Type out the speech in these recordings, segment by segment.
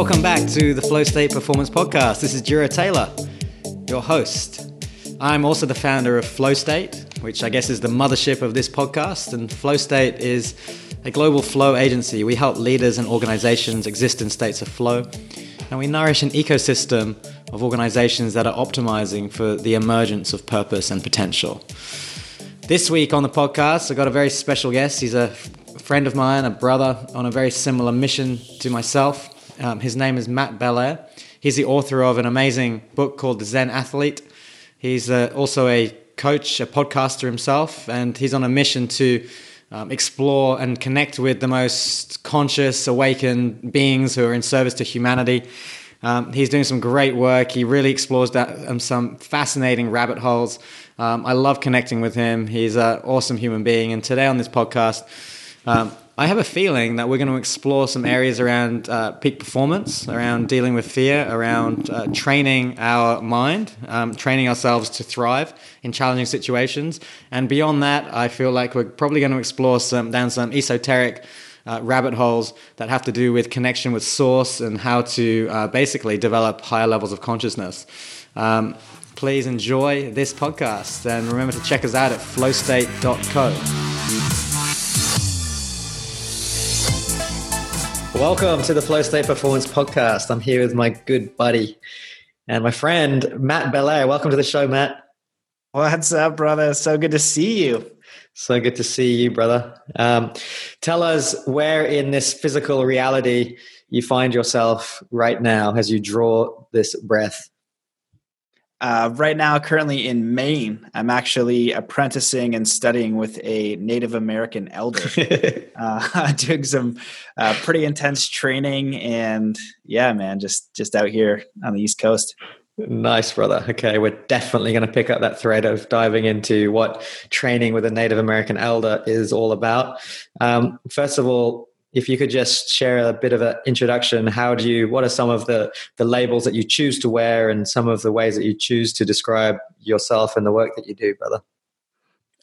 Welcome back to the Flow State Performance Podcast. This is Jiro Taylor, your host. I'm also the founder of Flow State, which I guess is the mothership of this podcast. And Flow State is a global flow agency. We help leaders and organizations exist in states of flow. And we nourish an ecosystem of organizations that are optimizing for the emergence of purpose and potential. This week on the podcast, I got a very special guest. He's a friend of mine, a brother on a very similar mission to myself. Um, his name is Matt Belair. He's the author of an amazing book called The Zen Athlete. He's uh, also a coach, a podcaster himself, and he's on a mission to um, explore and connect with the most conscious, awakened beings who are in service to humanity. Um, he's doing some great work. He really explores that, um, some fascinating rabbit holes. Um, I love connecting with him. He's an awesome human being. And today on this podcast, um, I have a feeling that we're going to explore some areas around uh, peak performance, around dealing with fear, around uh, training our mind, um, training ourselves to thrive in challenging situations. And beyond that, I feel like we're probably going to explore some down some esoteric uh, rabbit holes that have to do with connection with source and how to uh, basically develop higher levels of consciousness. Um, please enjoy this podcast and remember to check us out at flowstate.co. Welcome to the Flow State Performance Podcast. I'm here with my good buddy and my friend, Matt Belair. Welcome to the show, Matt. What's up, brother? So good to see you. So good to see you, brother. Um, tell us where in this physical reality you find yourself right now as you draw this breath. Uh, right now, currently in Maine, I'm actually apprenticing and studying with a Native American elder, uh, doing some uh, pretty intense training, and yeah, man, just just out here on the East Coast. Nice, brother. Okay, we're definitely going to pick up that thread of diving into what training with a Native American elder is all about. Um, first of all, if you could just share a bit of an introduction, how do you? What are some of the the labels that you choose to wear, and some of the ways that you choose to describe yourself and the work that you do, brother?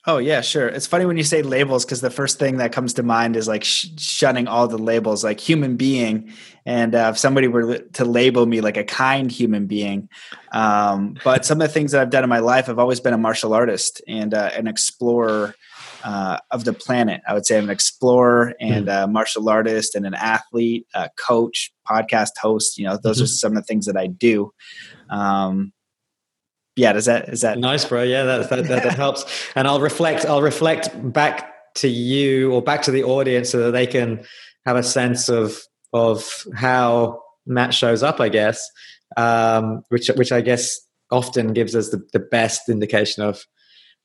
Oh yeah, sure. It's funny when you say labels because the first thing that comes to mind is like sh- shunning all the labels, like human being. And uh, if somebody were to label me like a kind human being, um, but some of the things that I've done in my life, I've always been a martial artist and uh, an explorer uh, of the planet. I would say I'm an explorer and mm-hmm. a martial artist and an athlete, a coach, podcast host. You know, those mm-hmm. are some of the things that I do. Um, yeah does that is that nice bro yeah that that, that, that helps and i'll reflect i'll reflect back to you or back to the audience so that they can have a sense of of how matt shows up i guess um, which which i guess often gives us the, the best indication of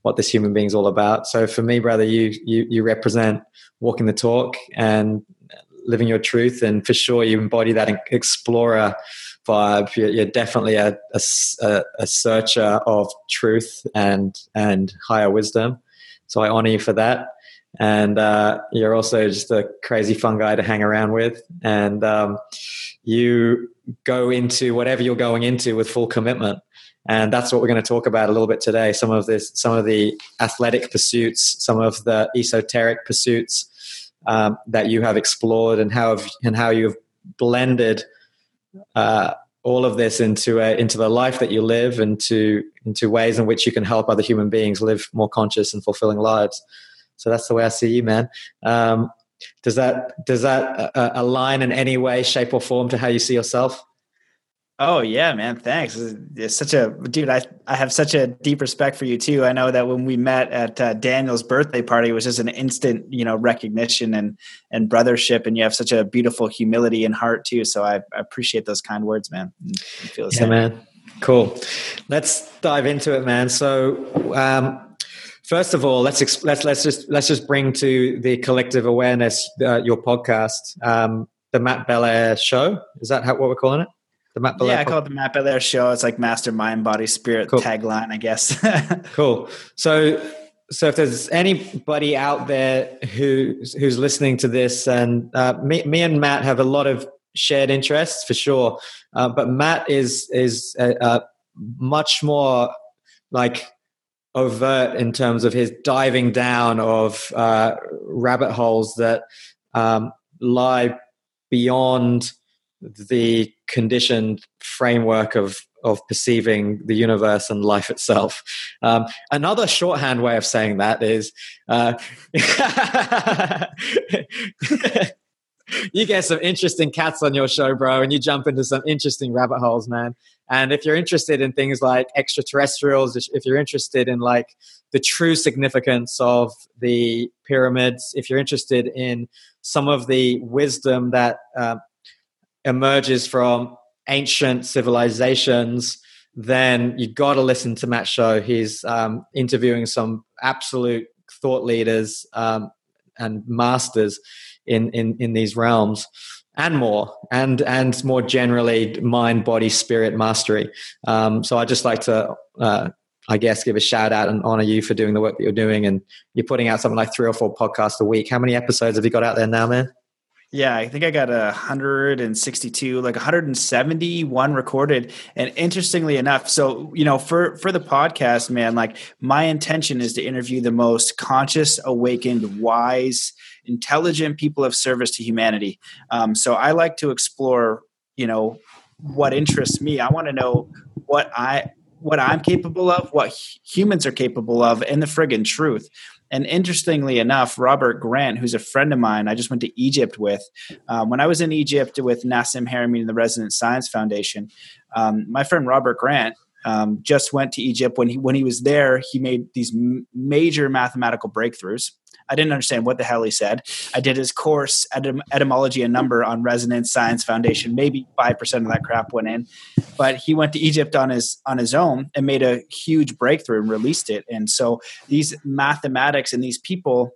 what this human being is all about so for me brother you you you represent walking the talk and living your truth and for sure you embody that explorer vibe. You're, you're definitely a, a, a, searcher of truth and and higher wisdom. So I honor you for that. And uh, you're also just a crazy fun guy to hang around with. And um, you go into whatever you're going into with full commitment. And that's what we're going to talk about a little bit today. Some of this, some of the athletic pursuits, some of the esoteric pursuits um, that you have explored, and how have, and how you've blended uh, all of this into a, into the life that you live, into into ways in which you can help other human beings live more conscious and fulfilling lives. So that's the way I see you, man. Um, does that does that uh, align in any way, shape, or form to how you see yourself? Oh yeah, man. Thanks. It's such a dude. I I have such a deep respect for you too. I know that when we met at uh, Daniel's birthday party, it was just an instant, you know, recognition and and brothership. And you have such a beautiful humility and heart too. So I, I appreciate those kind words, man. I feel the yeah, same. man. Cool. Let's dive into it, man. So. Um, First of all, let's ex- let's let's just let's just bring to the collective awareness uh, your podcast, um, the Matt Belair Show. Is that how, what we're calling it? The Matt Belair. Yeah, I call it the Matt Belair show. It's like master mind, body, spirit cool. tagline, I guess. cool. So, so if there's anybody out there who who's listening to this, and uh, me, me and Matt have a lot of shared interests for sure, uh, but Matt is is uh, uh much more like overt in terms of his diving down of uh, rabbit holes that um, lie beyond the conditioned framework of of perceiving the universe and life itself. Um, another shorthand way of saying that is uh, you get some interesting cats on your show, bro, and you jump into some interesting rabbit holes, man. And if you're interested in things like extraterrestrials, if you're interested in like the true significance of the pyramids, if you're interested in some of the wisdom that uh, emerges from ancient civilizations, then you've got to listen to Matt's show. He's um, interviewing some absolute thought leaders um, and masters in, in, in these realms and more and and more generally mind body spirit mastery. Um, so i just like to uh, i guess give a shout out and honor you for doing the work that you're doing and you're putting out something like three or four podcasts a week. How many episodes have you got out there now man yeah, I think I got a 162, like 171 recorded. And interestingly enough, so you know, for for the podcast, man, like my intention is to interview the most conscious, awakened, wise, intelligent people of service to humanity. Um, so I like to explore, you know, what interests me. I want to know what I what I'm capable of, what humans are capable of, and the friggin' truth. And interestingly enough, Robert Grant, who's a friend of mine, I just went to Egypt with. Um, when I was in Egypt with Nassim Haramein and the Resonance Science Foundation, um, my friend Robert Grant um, just went to Egypt. When he when he was there, he made these m- major mathematical breakthroughs. I didn't understand what the hell he said. I did his course, etym- etymology and number on Resonance Science Foundation. Maybe five percent of that crap went in, but he went to Egypt on his on his own and made a huge breakthrough and released it. And so these mathematics and these people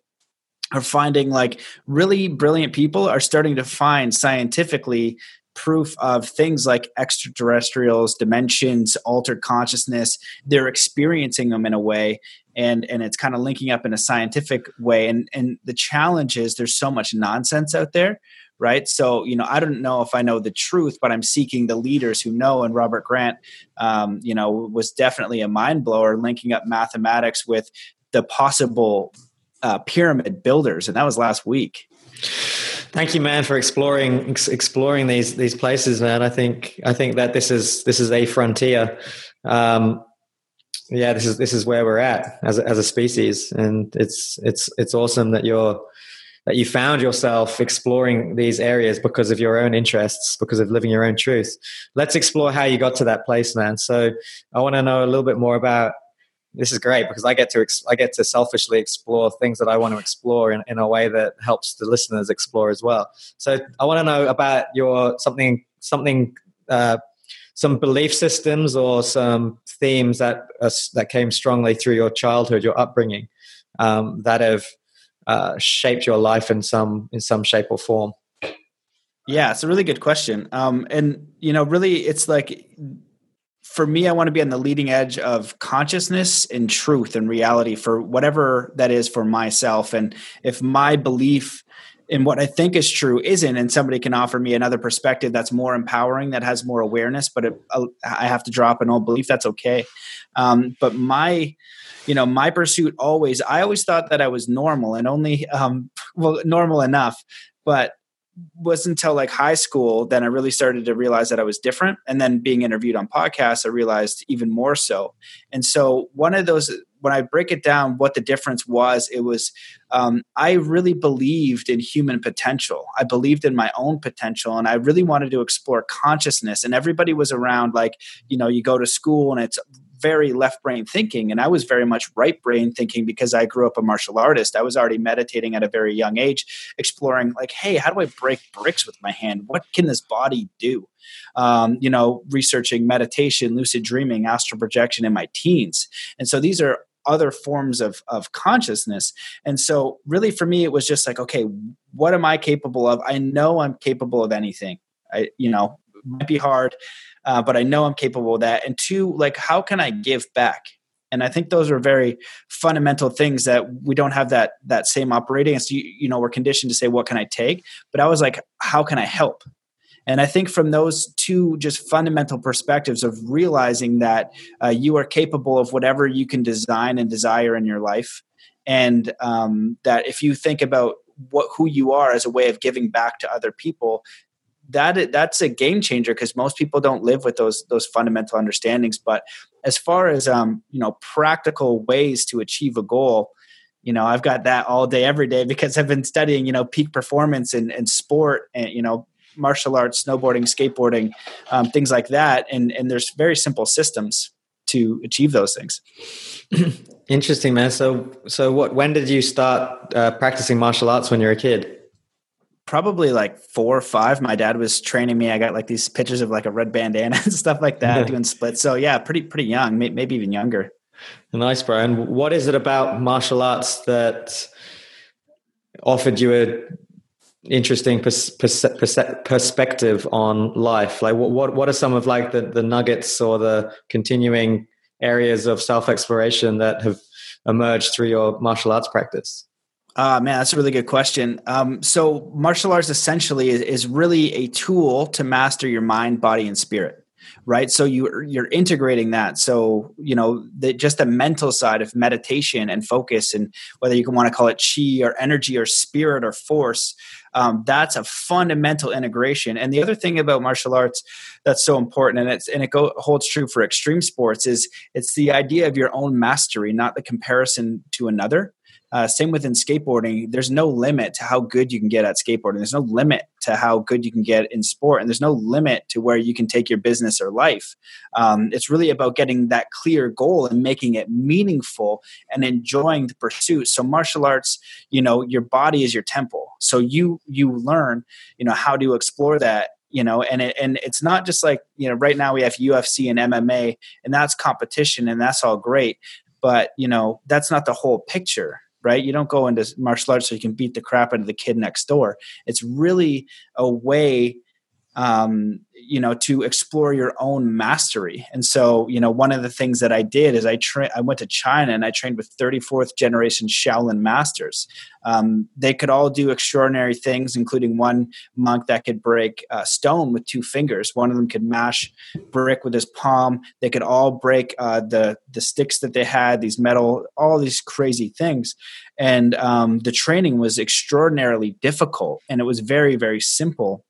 are finding like really brilliant people are starting to find scientifically proof of things like extraterrestrials, dimensions, altered consciousness. They're experiencing them in a way and and it's kind of linking up in a scientific way. And and the challenge is there's so much nonsense out there right? So you know i don't know if i know the truth but i'm seeking the leaders who know and robert grant um, you know was definitely a mind blower linking up mathematics with the possible uh, pyramid builders and that was last week Thank you, man, for exploring ex- exploring these these places, man. I think I think that this is this is a frontier. Um, yeah, this is this is where we're at as a, as a species, and it's it's it's awesome that you're that you found yourself exploring these areas because of your own interests, because of living your own truth. Let's explore how you got to that place, man. So I want to know a little bit more about. This is great because I get to I get to selfishly explore things that I want to explore in, in a way that helps the listeners explore as well. So I want to know about your something something uh, some belief systems or some themes that uh, that came strongly through your childhood, your upbringing, um, that have uh, shaped your life in some in some shape or form? Yeah, it's a really good question. Um, and you know, really, it's like for me, I want to be on the leading edge of consciousness and truth and reality for whatever that is for myself. And if my belief in what I think is true isn't, and somebody can offer me another perspective that's more empowering, that has more awareness, but it, uh, I have to drop an old belief. That's okay. Um, but my, you know, my pursuit always, I always thought that I was normal and only, um, well, normal enough, but was until like high school then I really started to realize that I was different. And then being interviewed on podcasts, I realized even more so. And so one of those when I break it down, what the difference was, it was um, I really believed in human potential. I believed in my own potential, and I really wanted to explore consciousness. And everybody was around, like you know, you go to school and it's very left brain thinking and i was very much right brain thinking because i grew up a martial artist. I was already meditating at a very young age exploring like hey how do i break bricks with my hand? What can this body do? Um, you know researching meditation lucid dreaming astral projection in my teens. And so these are other forms of of consciousness. And so really for me it was just like okay what am i capable of? I know i'm capable of anything. I you know might be hard uh, but i know i'm capable of that. And two like how can i give back? And i think those are very fundamental things that we don't have that that same operating. So you, you know we're conditioned to say what can i take? But i was like how can i help? And I think from those two just fundamental perspectives of realizing that uh, you are capable of whatever you can design and desire in your life, and um, that if you think about what who you are as a way of giving back to other people, that that's a game changer because most people don't live with those those fundamental understandings. But as far as um you know practical ways to achieve a goal you know i've got that all day every day because i've been studying you know peak performance and, in sport and you know martial arts snowboarding skateboarding um, things like that. And and there's very simple systems to achieve those things. Interesting man. So so what when did you start uh, practicing martial arts when you were a kid probably like four or five. My dad was training me. I got like these pictures of like a red bandana and stuff like that doing splits. So yeah, pretty pretty young, maybe even younger. Nice, bro. And what is it about martial arts that offered you a interesting pers- pers- pers- perspective on life? Like, what, what what are some of like the the nuggets or the continuing areas of self exploration that have emerged through your martial arts practice? Uh, man, that's a really good question. Um, so, martial arts essentially is, is, really a tool to master your mind, body, and spirit, right? So you you're integrating that. So you know, the, just the mental side of meditation and focus, and whether you can want to call it chi or energy or spirit or force, um, that's a fundamental integration. And the other thing about martial arts that's so important, and it's and it go, holds true for extreme sports, is it's the idea of your own mastery, not the comparison to another. Uh, same within skateboarding. There's no limit to how good you can get at skateboarding. There's no limit to how good you can get in sport, and there's no limit to where you can take your business or life. Um, it's really about getting that clear goal and making it meaningful and enjoying the pursuit. So martial arts, you know, your body is your temple. So you you learn, you know, how to explore that you know and it, and it's not just like you know right now we have UFC and MMA and that's competition and that's all great but you know that's not the whole picture right? You don't go into martial arts so you can beat the crap out of the kid next door. It's really a way um, you know to explore your own mastery. And so you know one of the things that i did is i tra- i went to china and i trained with 34th generation shaolin masters. Um, they could all do extraordinary things including one monk that could break uh, stone with two fingers. One of them could mash brick with his palm. They could all break uh, the the sticks that they had these metal all these crazy things. And um, the training was extraordinarily difficult and it was very very simple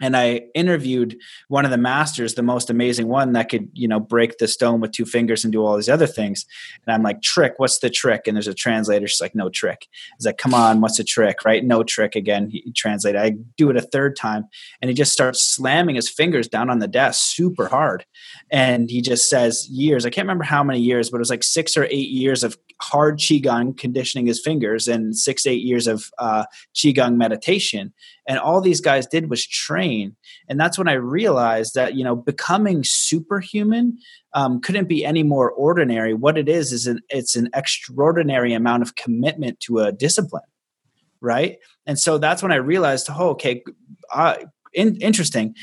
and I interviewed one of the masters, the most amazing one that could, you know, break the stone with two fingers and do all these other things. And I'm like, trick, what's the trick? And there's a translator. She's like, no trick. He's like, come on, what's the trick? Right? No trick again. He translated. I do it a third time. And he just starts slamming his fingers down on the desk super hard. And he just says years, I can't remember how many years, but it was like six or eight years of hard Qigong conditioning his fingers and six, eight years of uh, Qigong meditation. And all these guys did was train. And that's when I realized that, you know, becoming superhuman um, couldn't be any more ordinary. What it is, is an, it's an extraordinary amount of commitment to a discipline. Right. And so that's when I realized, oh, okay, uh, in, interesting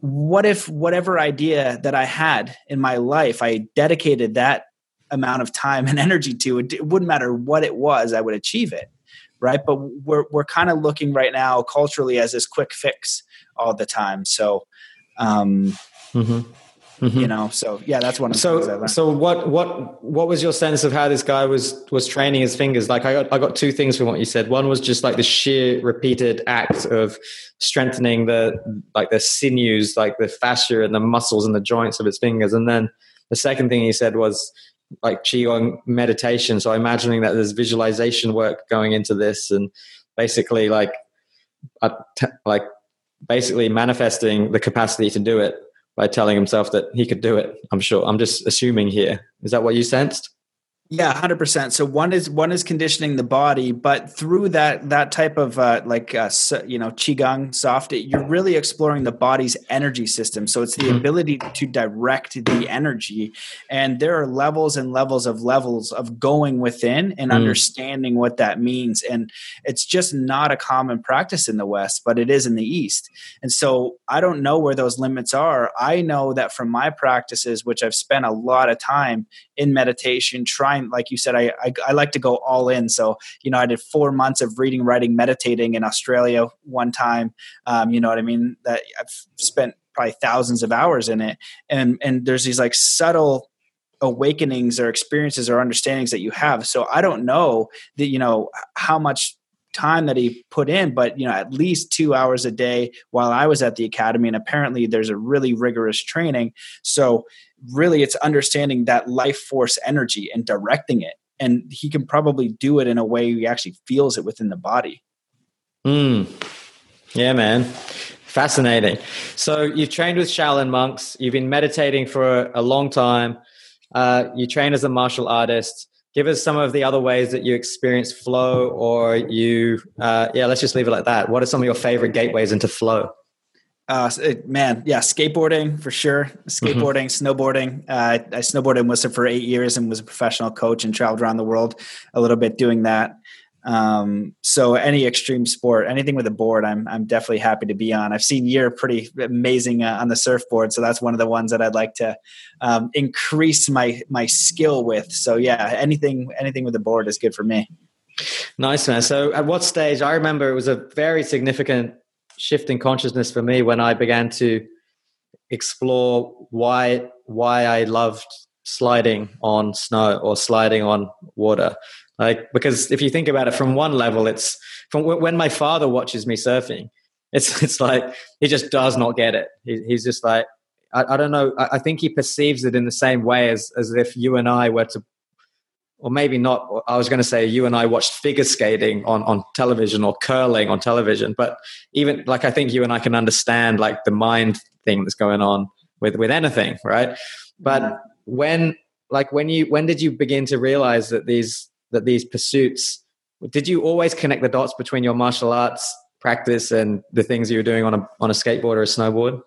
what if whatever idea that I had in my life, I dedicated that amount of time and energy to it, it wouldn't matter what it was, I would achieve it right? But we're we're kind of looking right now culturally as this quick fix all the time. So, um, mm-hmm. Mm-hmm. you know, so yeah, that's one of the so, So what what what was your sense of how this guy was was training his fingers? Like I got I got two things from what you said. One was just like the sheer repeated act of strengthening the like the sinews, like the fascia and the muscles and the joints of his fingers, and then the second thing he said was like qigong meditation. So i'm imagining that there's visualization work going into this and basically like uh, like basically manifesting the capacity to do it by telling himself that he could do it i'm sure. I'm just assuming here. Is that what you sensed yeah, hundred percent. So one is one is conditioning the body, but through that that type of uh, like uh, you know qigong soft, you're really exploring the body's energy system. So it's the mm-hmm. ability to direct the energy, and there are levels and levels of levels of going within and mm. understanding what that means. And it's just not a common practice in the West, but it is in the East. And so I don't know where those limits are. I know that from my practices, which I've spent a lot of time in meditation, trying, like you said, I, I, I like to go all in. So, you know, I did four months of reading, writing, meditating in Australia one time. Um, you know what I mean? That I've spent probably thousands of hours in it. And, and there's these like subtle awakenings or experiences or understandings that you have. So I don't know that, you know, how much time that he put in, but you know, at least two hours a day while I was at the academy. And apparently there's a really rigorous training. So really it's understanding that life force energy and directing it. And he can probably do it in a way he actually feels it within the body. Mm. Yeah, man. Fascinating. So you've trained with Shaolin monks. You've been meditating for a, long time. Uh, you train as a martial artist. Give us some of the other ways that you experience flow, or you, uh, yeah, let's just leave it like that. What are some of your favorite gateways into flow? Uh, man, yeah, skateboarding for sure. Mm-hmm. Skateboarding, mm-hmm. snowboarding. Uh, I snowboarded in Whistler for eight years and was a professional coach and traveled around the world a little bit doing that. Um, so any extreme sport, anything with a board, I'm I'm definitely happy to be on. I've seen you're pretty amazing uh, on the surfboard, so that's one of the ones that I'd like to um, increase my my skill with. So yeah, anything anything with a board is good for me. Nice man. So at what stage? I remember it was a very significant shift in consciousness for me when I began to explore why why I loved sliding on snow or sliding on water like, because if you think about it from one level, it's from when my father watches me surfing, it's, it's like, he just does not get it. He, he's just like, I, I don't know. I, I, think he perceives it in the same way as, as if you and I were to, or maybe not. I was going to say you and I watched figure skating on, on television or curling on television, but even like, I think you and I can understand like the mind thing that's going on with, with anything. Right. But mm-hmm. when, like when you, when did you begin to realize that these, that these pursuits did you always connect the dots between your martial arts practice and the things you were doing on a on a skateboard or a snowboard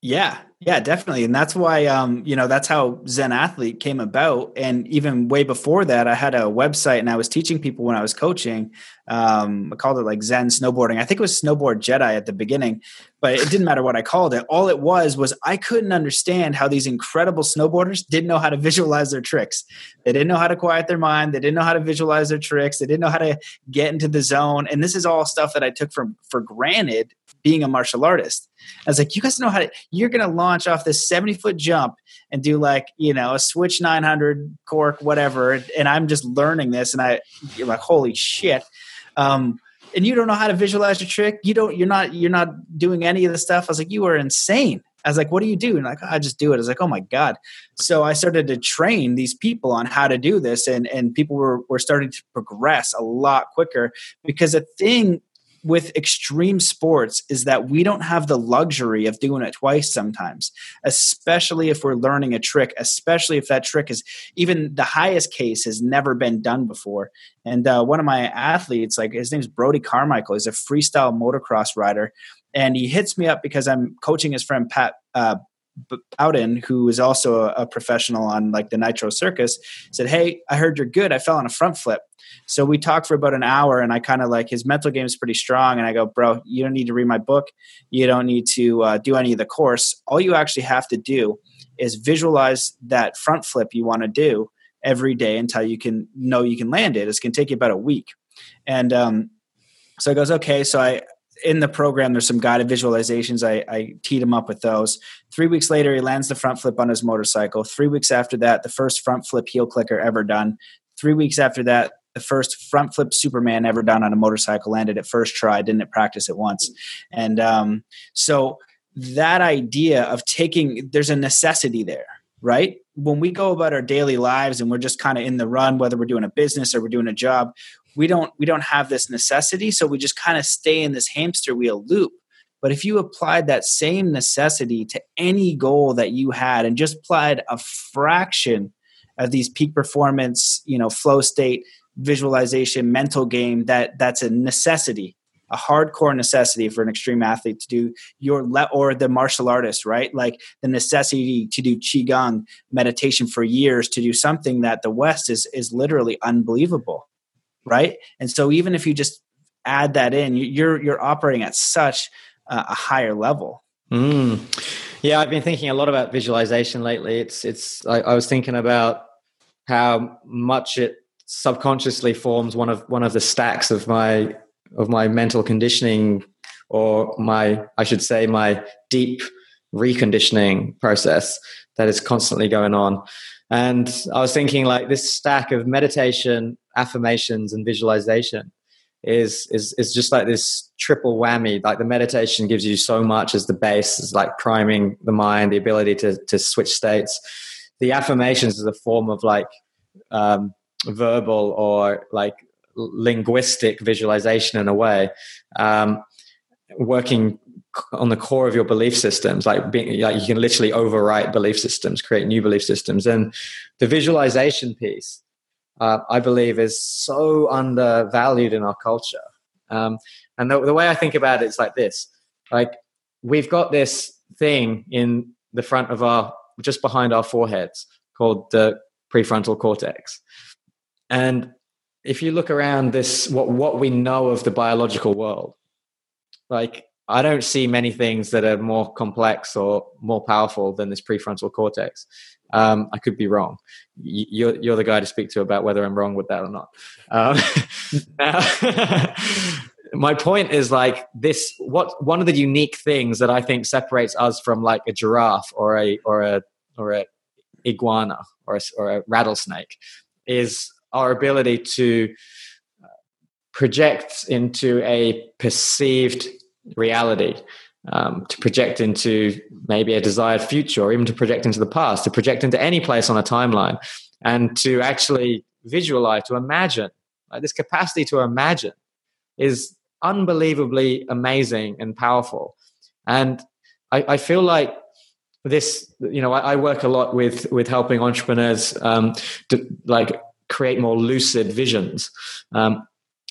yeah yeah, definitely. And that's why, um, you know, that's how Zen Athlete came about. And even way before that, I had a website and I was teaching people when I was coaching. Um, I called it like Zen Snowboarding. I think it was Snowboard Jedi at the beginning, but it didn't matter what I called it. All it was was I couldn't understand how these incredible snowboarders didn't know how to visualize their tricks. They didn't know how to quiet their mind. They didn't know how to visualize their tricks. They didn't know how to get into the zone. And this is all stuff that I took from for granted being a martial artist. I was like, you guys know how to, you're going to launch off this 70 foot jump and do like, you know, a switch 900 cork, whatever. And I'm just learning this. And I, you're like, holy shit. Um, and you don't know how to visualize your trick. You don't, you're not, you're not doing any of the stuff. I was like, you are insane. I was like, what do you do? And like, oh, I just do it. I was like, oh my God. So I started to train these people on how to do this. And, and people were, were starting to progress a lot quicker because the thing with extreme sports is that we don't have the luxury of doing it twice sometimes, especially if we're learning a trick, especially if that trick is even the highest case has never been done before. And uh, one of my athletes, like his name's Brody Carmichael, he's a freestyle motocross rider. And he hits me up because I'm coaching his friend Pat uh, Bowden, who is also a, a, professional on like the Nitro Circus, said, "Hey, I heard you're good. I fell on a front flip." So we talked for about an hour, and I kind of like his mental game is pretty strong. And I go, bro, you don't need to read my book. You don't need to uh, do any of the course. All you actually have to do is visualize that front flip you want to do every day until you can know you can land it. It's going to take you about a week. And um, so he goes, okay. So I, in the program, there's some guided visualizations. I, I teed him up with those. Three weeks later, he lands the front flip on his motorcycle. Three weeks after that, the first front flip heel clicker ever done. Three weeks after that, the first front flip Superman ever done on a motorcycle landed at first try, didn't practice it once. And um, so that idea of taking, there's a necessity there, right? When we go about our daily lives and we're just kind of in the run, whether we're doing a business or we're doing a job, we don't we don't have this necessity, so we just kind of stay in this hamster wheel loop. But if you applied that same necessity to any goal that you had and just applied a fraction of these peak performance, you know, flow state visualization mental game that that's a necessity a hardcore necessity for an extreme athlete to do your le- or the martial artist right like the necessity to do qigong meditation for years to do something that the west is is literally unbelievable right and so even if you just add that in you're you're operating at such a higher level mm. yeah i've been thinking a lot about visualization lately it's it's I, I was thinking about how much it subconsciously forms one of one of the stacks of my of my mental conditioning or my I should say my deep reconditioning process that is constantly going on. And I was thinking like this stack of meditation, affirmations, and visualization is is is just like this triple whammy. Like the meditation gives you so much as the base, is like priming the mind, the ability to to switch states. The affirmations is a form of like um, verbal or like linguistic visualization in a way, um, working on the core of your belief systems like being like you can literally overwrite belief systems create new belief systems and the visualization piece uh, i believe is so undervalued in our culture um, and the, the way i think about it is like this like we've got this thing in the front of our just behind our foreheads called the prefrontal cortex and if you look around this what what we know of the biological world like I don't see many things that are more complex or more powerful than this prefrontal cortex. Um, I could be wrong. You're, you're the guy to speak to about whether I'm wrong with that or not. Um, now, my point is like this. What one of the unique things that I think separates us from like a giraffe or a or a or a iguana or a, or a rattlesnake is our ability to project into a perceived reality, um, to project into maybe a desired future, or even to project into the past, to project into any place on a timeline, and to actually visualize, to imagine. Like this capacity to imagine is unbelievably amazing and powerful. And I, I feel like this, you know, I, I, work a lot with with helping entrepreneurs um, to like create more lucid visions. Um,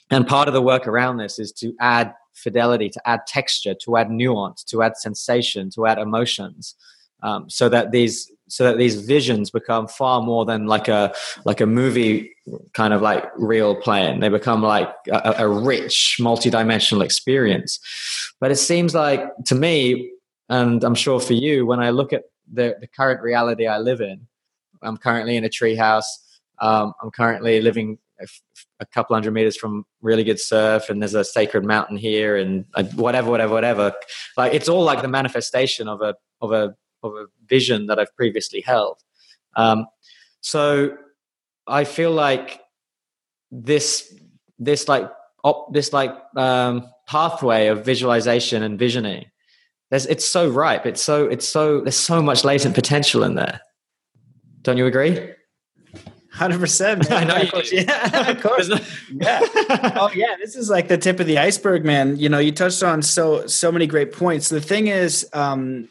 and part of the work around this is to add fidelity, to add texture, to add nuance, to add sensation, to add emotions, um, so that these so that these visions become far more than like a like a movie kind of like real playing. They become like a, a rich, multi-dimensional experience. But it seems like to me, and I'm sure for you, when I look at the, the current reality I live in, I'm currently in a treehouse. Um, I'm currently living a couple hundred meters from really good surf and there's a sacred mountain here and whatever whatever whatever. Like it's all like the manifestation of a of a of a vision that i've previously held. Um, so i feel like this this like op, this like um, pathway of visualization and visioning there's it's so ripe. It's so it's so there's so much latent potential in there. Don't you agree Hundred percent. I know. Yeah, of course. yeah. Oh yeah. This is like the tip of the iceberg, man. You know, you touched on so so many great points. The thing is, um,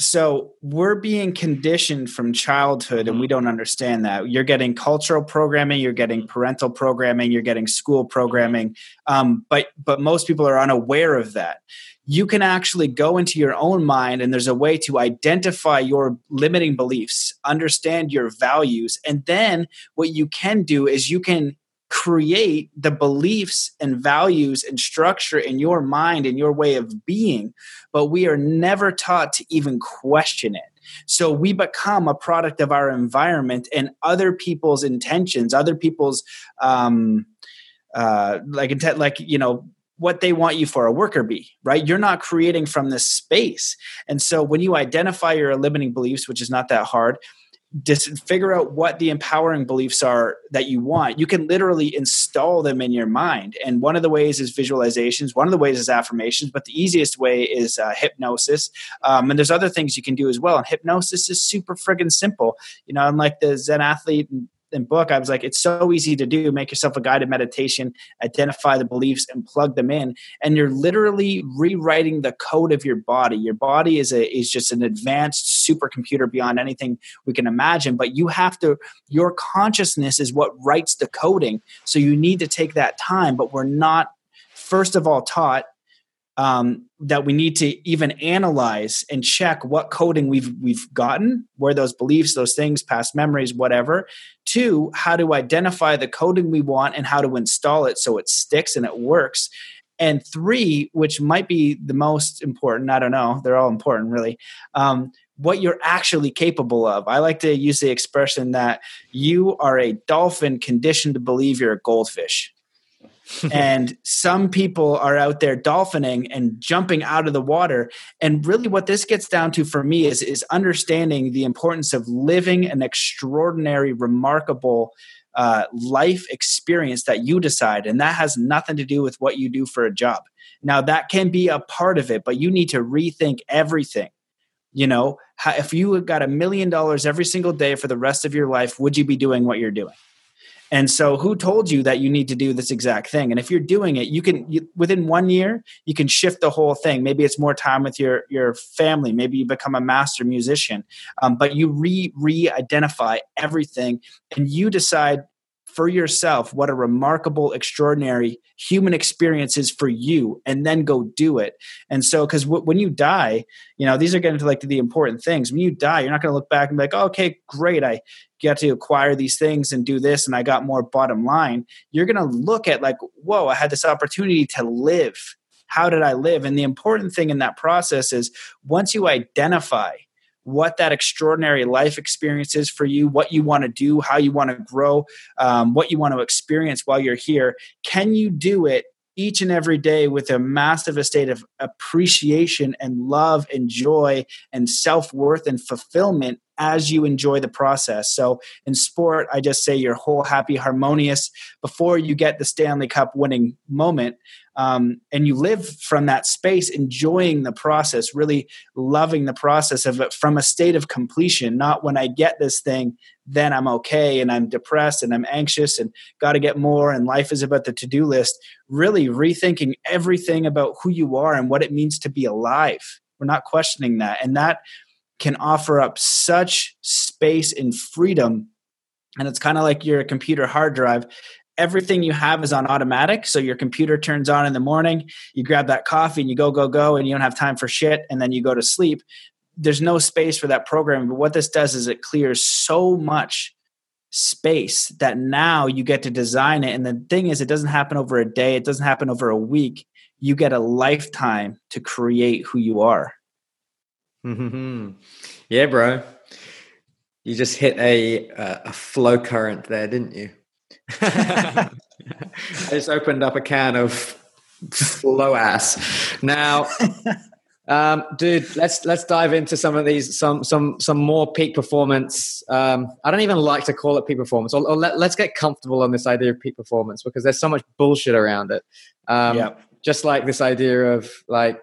so we're being conditioned from childhood and we don't understand that you're getting cultural programming you're getting parental programming you're getting school programming um, but but most people are unaware of that you can actually go into your own mind and there's a way to identify your limiting beliefs, understand your values, and then what you can do is you can create the beliefs and values and structure in your mind and your way of being, but we are never taught to even question it. So we become a product of our environment and other people's intentions, other people's um, uh, like intent, like you know what they want you for a worker bee, right? You're not creating from this space. And so when you identify your limiting beliefs, which is not that hard, just figure out what the empowering beliefs are that you want. You can literally install them in your mind. And one of the ways is visualizations. One of the ways is affirmations. But the easiest way is uh, hypnosis. Um, and there's other things you can do as well. And hypnosis is super friggin' simple. You know, unlike the Zen athlete and book, I was like, it's so easy to do. Make yourself a guided meditation, identify the beliefs, and plug them in. And you're literally rewriting the code of your body. Your body is a is just an advanced supercomputer beyond anything we can imagine. But you have to. Your consciousness is what writes the coding. So you need to take that time. But we're not first of all taught um, that we need to even analyze and check what coding we've we've gotten, where those beliefs, those things, past memories, whatever. Two, how to identify the coding we want and how to install it so it sticks and it works. And three, which might be the most important, I don't know, they're all important really. Um, what you're actually capable of. I like to use the expression that you are a dolphin conditioned to believe you're a goldfish and some people are out there dolphining and jumping out of the water. And really, what this gets down to for me is, is understanding the importance of living an extraordinary, remarkable uh, life experience that you decide. And that has nothing to do with what you do for a job. Now that can be a part of it but you need to rethink everything. You know if you got a million dollars every single day for the rest of your life would you be doing what you're doing and so, who told you that you need to do this exact thing? And if you're doing it, you can you, within one year you can shift the whole thing. Maybe it's more time with your your family. Maybe you become a master musician. Um, but you re re identify everything, and you decide for yourself what a remarkable, extraordinary human experience is for you, and then go do it. And so, because w- when you die, you know these are getting to like the important things. When you die, you're not going to look back and be like, oh, "Okay, great, I got to acquire these things and do this, and I got more bottom line." You're going to look at like, "Whoa, I had this opportunity to live." How did I live? And the important thing in that process is once you identify what that extraordinary life experience is for you, what you want to do, how you want to grow, um, what you want to experience while you're here. Can you do it each and every day with a massive estate of appreciation and love and joy and self worth and fulfillment as you enjoy the process. So in sport, I just say you're whole, happy, harmonious before you get the Stanley Cup winning moment. Um, and you live from that space, enjoying the process, really loving the process of it from a state of completion, not when I get this thing, then I'm okay and I'm depressed and I'm anxious and got to get more and life is about the to do list. Really rethinking everything about who you are and what it means to be alive. We're not questioning that. And that can offer up such space and freedom. And it's kind of like your computer hard drive. Everything you have is on automatic. So your computer turns on in the morning, you grab that coffee and you go, go, go, and you don't have time for shit. And then you go to sleep. There's no space for that program. But what this does is it clears so much space that now you get to design it. And the thing is, it doesn't happen over a day, it doesn't happen over a week. You get a lifetime to create who you are. Mm-hmm. Yeah, bro. You just hit a a flow current there, didn't you? I just opened up a can of flow ass. Now, um, dude, let's let's dive into some of these some some some more peak performance. Um, I don't even like to call it peak performance. Or, or let, us get comfortable on this idea of peak performance because there's so much bullshit around it. Um, yeah. Just like this idea of like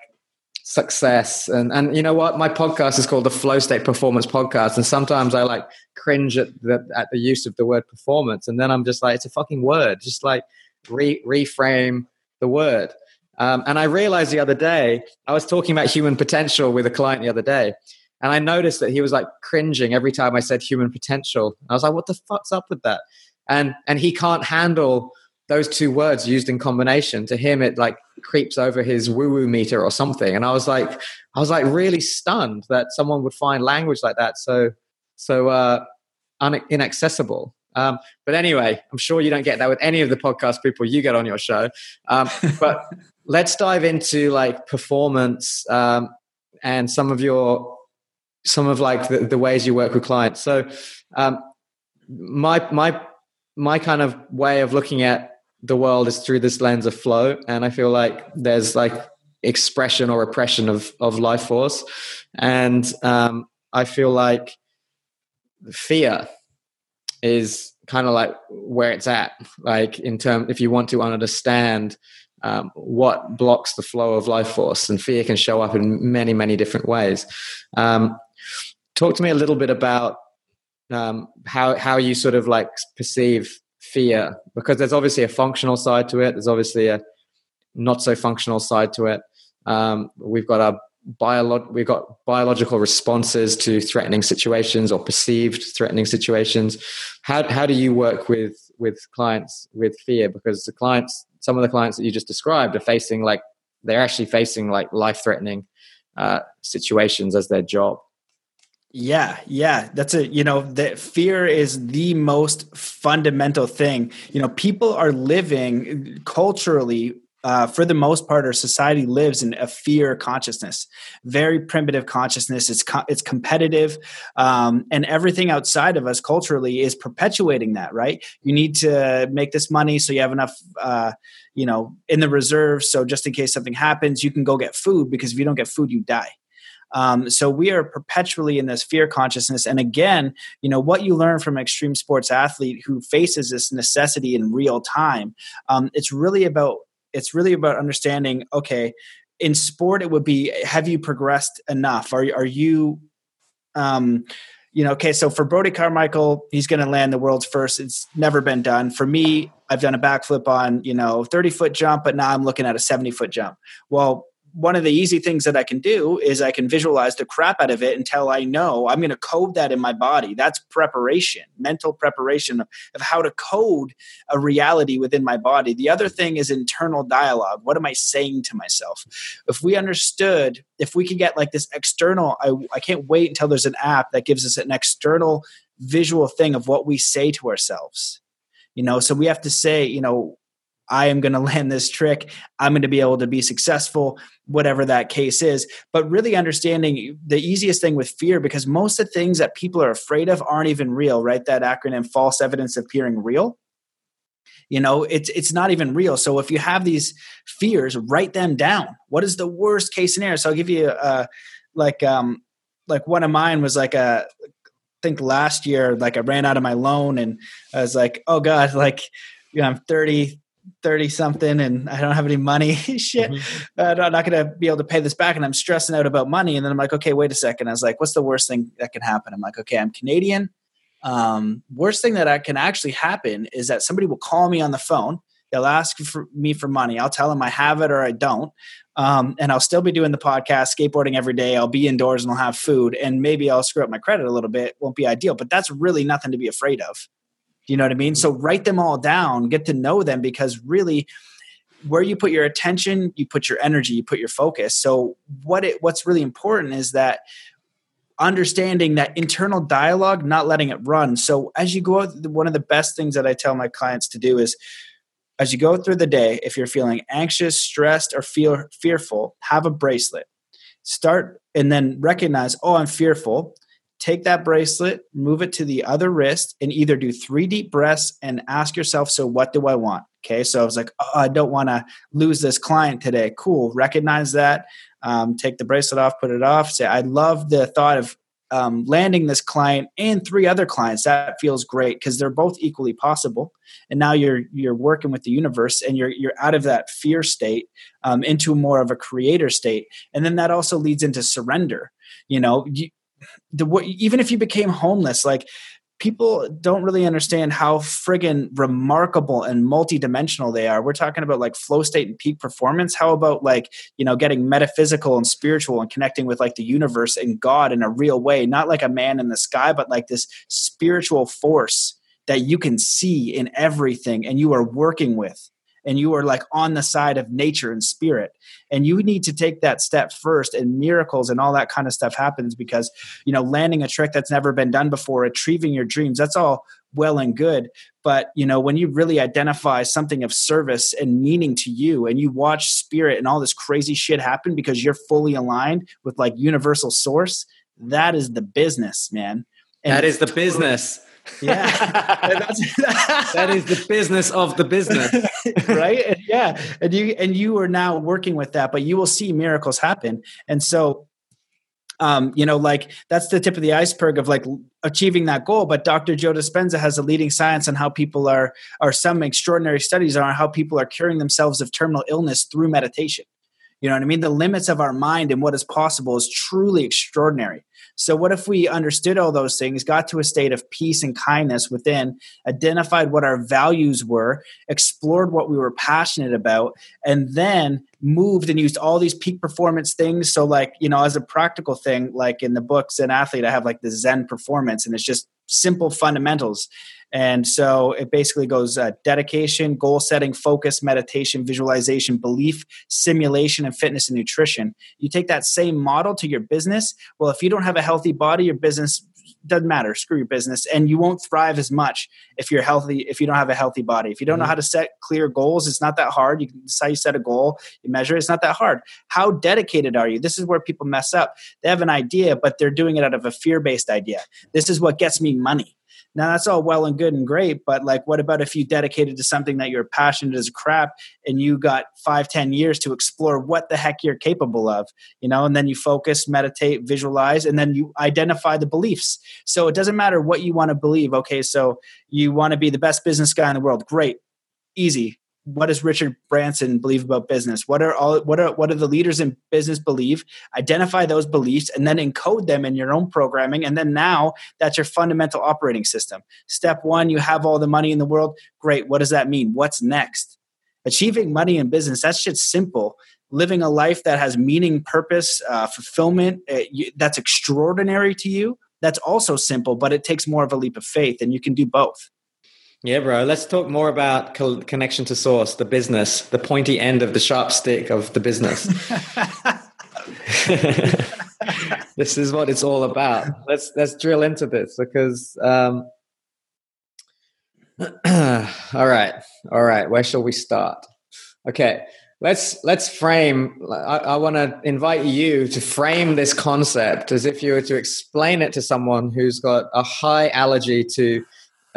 success. And and you know what? My podcast is called the flow state performance podcast. And sometimes i like cringe at the at the use of the word performance. And then i'm just like it's a fucking word. Just like re- reframe the word. Um, and i realized the other day i was talking about human potential with a client the other day. And i noticed that he was like cringing every time i said human potential. I was like what the fuck's up with that? And and he can't handle those two words used in combination to him it like creeps over his woo woo meter or something. And i was like i was like really stunned that someone would find language like that so so uh un- inaccessible. Um, but anyway i'm sure you don't get that with any of the podcast people you get on your show. Um, but let's dive into like performance um, and some of your some of like the, the ways you work with clients. So um, my my my kind of way of looking at the world is through this lens of flow. And i feel like there's like expression or repression of of life force. And um, i feel like fear is kind of like where it's at. Like in term if you want to understand um, what blocks the flow of life force and fear can show up in many many different ways. Um, talk to me a little bit about um, how how you sort of like perceive fear because there's obviously a functional side to it. There's obviously a not so functional side to it. Um, we've got our biolo- we've got biological responses to threatening situations or perceived threatening situations. How how do you work with with clients with fear? Because the clients, some of the clients that you just described, are facing like they're actually facing like life threatening uh, situations as their job. Yeah, yeah, that's a you know that fear is the most fundamental thing. You know, people are living culturally uh, for the most part, our society lives in a fear consciousness, very primitive consciousness. It's co- it's competitive, um, and everything outside of us culturally is perpetuating that. Right? You need to make this money so you have enough, uh, you know, in the reserve. So just in case something happens, you can go get food because if you don't get food, you die. Um, so we are perpetually in this fear consciousness. And again, you know, what you learn from extreme sports athlete who faces this necessity in real time, um, it's really about it's really about understanding. Okay, in sport, it would be: Have you progressed enough? Are are you um, you know, okay, so for Brody Carmichael, he's going to land the world's first. It's never been done. For me, I've done a backflip on, you know, 30 foot jump, but now I'm looking at a 70 foot jump. Well, one of the easy things that I can do is I can visualize the crap out of it until I know I'm going to code that in my body. That's preparation, mental preparation of, of how to code a reality within my body. The other thing is internal dialogue. What am I saying to myself? If we understood, if we could get like this external, I, I can't wait until there's an app that gives us an external visual thing of what we say to ourselves. You know, so we have to say, you know, I am going to land this trick. I'm going to be able to be successful, whatever that case is. But really understanding the easiest thing with fear, because most of the things that people are afraid of aren't even real, right? That acronym, false evidence appearing real. You know, it's it's not even real. So if you have these fears, write them down. What is the worst case scenario? So I'll give you a like um like one of mine was like a I think last year like I ran out of my loan and I was like, oh God, like you know, I'm 30, 30 something and I don't have any money. Shit. Mm-hmm. Uh, I'm not going to be able to pay this back. And I'm stressing out about money. And then I'm like, okay, wait a second. I was like, what's the worst thing that can happen? I'm like, okay, I'm Canadian. Um, worst thing that I can actually happen is that somebody will call me on the phone. They'll ask for me for money. I'll tell them I have it or I don't. Um, and I'll still be doing the podcast, skateboarding every day. I'll be indoors and I'll have food. And maybe I'll screw up my credit a little bit. Won't be ideal, but that's really nothing to be afraid of. You know what I mean? So write them all down, get to know them because really where you put your attention, you put your energy, you put your focus. So what it what's really important is that understanding that internal dialogue, not letting it run. So as you go out, one of the best things that I tell my clients to do is as you go through the day, if you're feeling anxious, stressed, or feel fearful, have a bracelet. Start and then recognize, oh, I'm fearful take that bracelet, move it to the other wrist, and either do three deep breaths and ask yourself, So, what do I want? Okay, so I was like, oh, I don't want to lose this client today. Cool, recognize that. Um, take the bracelet off, put it off. Say, I love the thought of um, landing this client and three other clients. That feels great because they're both equally possible. And now you're you're working with the universe, and you're you're out of that fear state um, into more of a creator state. And then that also leads into surrender. You know, you, the even if you became homeless like people don't really understand how friggin' remarkable and multidimensional they are. We're talking about like flow state and peak performance. How about like, you know, getting metaphysical and spiritual and connecting with like the universe and God in a real way, not like a man in the sky, but like this spiritual force that you can see in everything and you are working with and you are like on the side of nature and spirit. And you need to take that step first and miracles and all that kind of stuff happens because you know landing a trick that's never been done before achieving your dreams that's all well and good. But you know when you really identify something of service and meaning to you and you watch spirit and all this crazy shit happen because you're fully aligned with like universal source that is the business man. And that is the business yeah that is the business of the business right and yeah and you and you are now working with that but you will see miracles happen and so um, you know, like that's the tip of the iceberg of like achieving that goal. But Dr. Joe Dispenza has a leading science on how people are, are some extraordinary studies on how people are curing themselves of terminal illness through meditation. You know what I mean? The limits of our mind and what is possible is truly extraordinary. So, what if we understood all those things, got to a state of peace and kindness within, identified what our values were, explored what we were passionate about, and then moved and used all these peak performance things? So, like, you know, as a practical thing, like in the book Zen Athlete, I have like the Zen performance, and it's just simple fundamentals. And so it basically goes uh, dedication, goal setting, focus, meditation, visualization, belief, simulation, and fitness and nutrition. You take that same model to your business. Well, if you don't have a healthy body, your business doesn't matter. Screw your business. And you won't thrive as much if you're healthy, if you don't have a healthy body. If you don't know mm-hmm. how to set clear goals, it's not that hard. You can decide you set a goal, you measure it, it's not that hard. How dedicated are you? This is where people mess up. They have an idea, but they're doing it out of a fear based idea. This is what gets me money Now that's all well and good and great, but like, what about if you dedicated to something that you're passionate as crap and you got five, ten years to explore what the heck you're capable of, you know, and then you focus, meditate, visualize, and then you identify the beliefs. So it doesn't matter what you want to believe. Okay, so you want to be the best business guy in the world. Great. Easy what does Richard Branson believe about business? What are all what are what are the leaders in business believe? Identify those beliefs and then encode them in your own programming. And then now that's your fundamental operating system. Step one, you have all the money in the world. Great. What does that mean? What's next? Achieving money in business, that's just simple. Living a life that has meaning, purpose, uh, fulfillment, uh, you, that's extraordinary to you. That's also simple, but it takes more of a leap of faith, and you can do both. Yeah, bro. Let's talk more about co- connection to source, the business, the pointy end of the sharp stick of the business. this is what it's all about. Let's let's drill into this because. Um, all right, all right. Where shall we start? Okay, let's let's frame. I, I want to invite you to frame this concept as if you were to explain it to someone who's got a high allergy to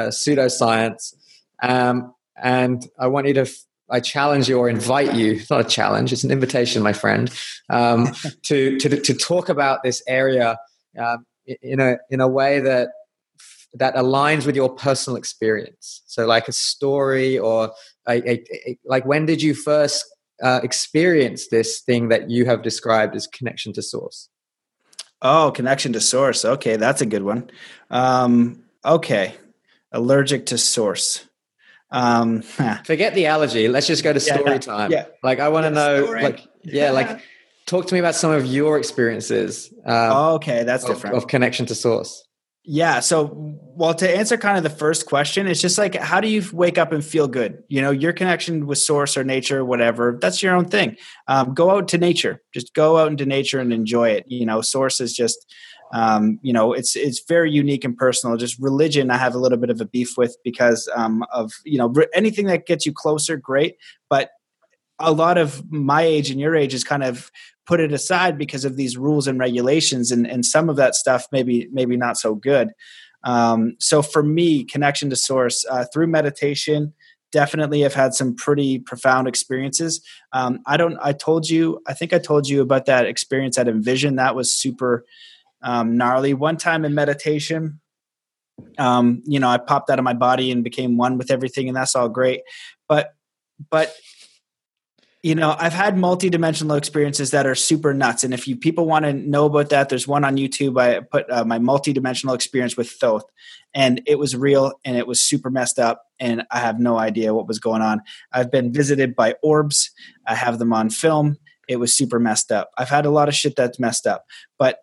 uh, pseudoscience. Um, and I want you to, f- I challenge you or invite you, it's not a challenge, it's an invitation, my friend, um, to, to, to talk about this area uh, in, a, in a way that, that aligns with your personal experience. So, like a story or a, a, a like, when did you first uh, experience this thing that you have described as connection to source? Oh, connection to source. Okay, that's a good one. Um, okay, allergic to source. Um, Forget the allergy. Let's just go to story yeah, time. Yeah. Like I want to know, story. like, yeah, like talk to me about some of your experiences. Um, okay, that's of, different. Of connection to source. Yeah. So, well, to answer kind of the first question, it's just like, how do you wake up and feel good? You know, your connection with source or nature, whatever, that's your own thing. Um, go out to nature. Just go out into nature and enjoy it. You know, source is just um, you know it's it's very unique and personal. Just religion i have a little bit of a beef with because um, of you know anything that gets you closer great. But a lot of my age and your age is kind of put it aside because of these rules and regulations and, and some of that stuff maybe maybe not so good. Um, so for me connection to source uh, through meditation definitely have had some pretty profound experiences. Um, i don't i told you i think i told you about that experience at envision. That was super um, gnarly. One time in meditation, um, you know, I popped out of my body and became one with everything, and that's all great. But, but you know i've had multi-dimensional experiences that are super nuts and if you people want to know about that there's one on youtube. I put uh, my multi-dimensional experience with thoth and it was real and it was super messed up and i have no idea what was going on. I've been visited by orbs. I have them on film. It was super messed up. I've had a lot of shit that's messed up. But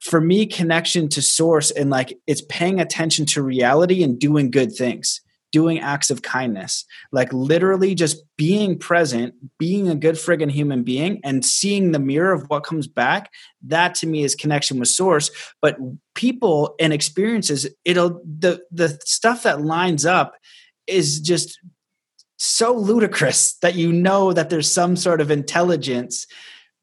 for me connection to source and like it's paying attention to reality and doing good things doing acts of kindness. Like literally just being present being a good friggin human being and seeing the mirror of what comes back that to me is connection with source. But people and experiences it'll the the stuff that lines up is just so ludicrous that you know that there's some sort of intelligence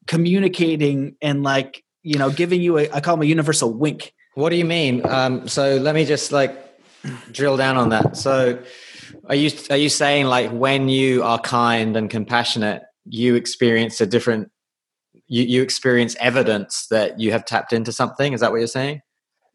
communicating and like you know, giving you a, I call them a universal wink. What do you mean? Um, so let me just like drill down on that. So are you, are you saying like when you are kind and compassionate, you experience a different, you, you experience evidence that you have tapped into something? Is that what you're saying?